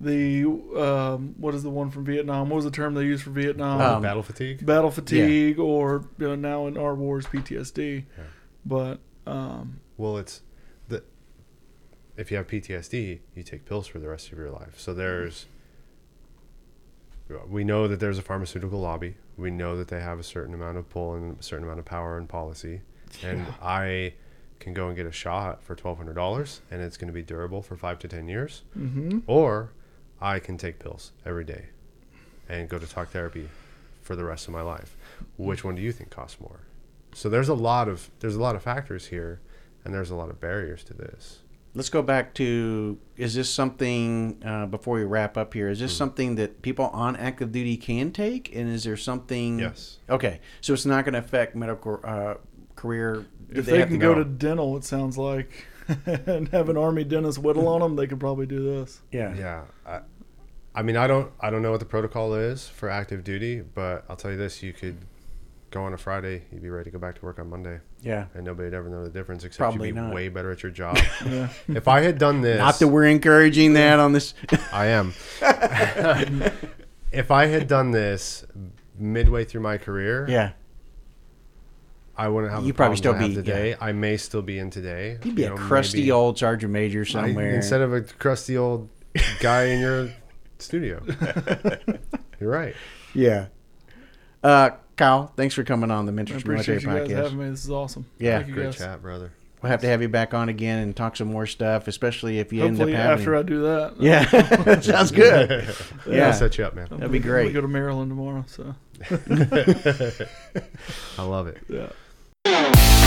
Speaker 2: the um, what is the one from Vietnam? What was the term they used for Vietnam?
Speaker 1: Um,
Speaker 3: Battle fatigue.
Speaker 2: Battle fatigue, or you know, now in our wars PTSD.
Speaker 3: Yeah.
Speaker 2: But um,
Speaker 3: Well, it's the if you have PTSD, you take pills for the rest of your life. So there's we know that there's a pharmaceutical lobby. We know that they have a certain amount of pull and a certain amount of power and policy. And I can go and get a shot for twelve hundred dollars, and it's going to be durable for five to ten years.
Speaker 2: mhm.
Speaker 3: Or I can take pills every day and go to talk therapy for the rest of my life. Which one do you think costs more? So there's a lot of there's a lot of factors here, and there's a lot of barriers to this.
Speaker 1: Let's go back to is this something, uh, before we wrap up here, is this something that people on active duty can take? And is there something.
Speaker 3: Yes.
Speaker 1: Okay. So it's not going to affect medical uh, career. do
Speaker 2: if they,
Speaker 1: have
Speaker 2: can
Speaker 1: to
Speaker 2: go
Speaker 3: go?
Speaker 2: to dental, it sounds like, and have an army dentist whittle on them, they could probably do this.
Speaker 1: Yeah.
Speaker 3: Yeah. I, I mean, I don't I don't know what the protocol is for active duty, but I'll tell you this: you could go on a Friday, you'd be ready to go back to work on Monday,
Speaker 1: Yeah.
Speaker 3: and nobody'd ever know the difference except
Speaker 1: Probably
Speaker 3: you'd be
Speaker 1: not.
Speaker 3: way better at your job.
Speaker 2: Yeah.
Speaker 3: if I had done this,
Speaker 1: Not that we're encouraging that on this.
Speaker 3: I am. if I had done this midway through my career,
Speaker 1: yeah.
Speaker 3: I wouldn't have.
Speaker 1: You'd probably still
Speaker 3: I have
Speaker 1: be-
Speaker 3: today. I may still be in today.
Speaker 1: You'd be
Speaker 3: You
Speaker 1: a
Speaker 3: know,
Speaker 1: crusty
Speaker 3: maybe
Speaker 1: old sergeant major
Speaker 3: I-
Speaker 1: somewhere.
Speaker 3: instead of a crusty old guy in your studio. You're right.
Speaker 1: yeah. Uh, Kyle, thanks for coming on the
Speaker 2: I
Speaker 1: Mentors Military
Speaker 2: appreciate you guys
Speaker 1: Podcast.
Speaker 2: having me. This is awesome.
Speaker 1: Yeah.
Speaker 2: Thank you
Speaker 3: Great
Speaker 2: guys.
Speaker 3: chat, brother.
Speaker 1: We'll have to have you back on again and talk some more stuff, especially if you
Speaker 2: Hopefully,
Speaker 1: end up having.
Speaker 2: after I do that,
Speaker 1: yeah, sounds good. Yeah.
Speaker 3: I'll set you up, man.
Speaker 1: That'd be great.
Speaker 2: We
Speaker 1: great.
Speaker 2: go to Maryland tomorrow, so
Speaker 3: I love it. yeah.
Speaker 2: Yeah.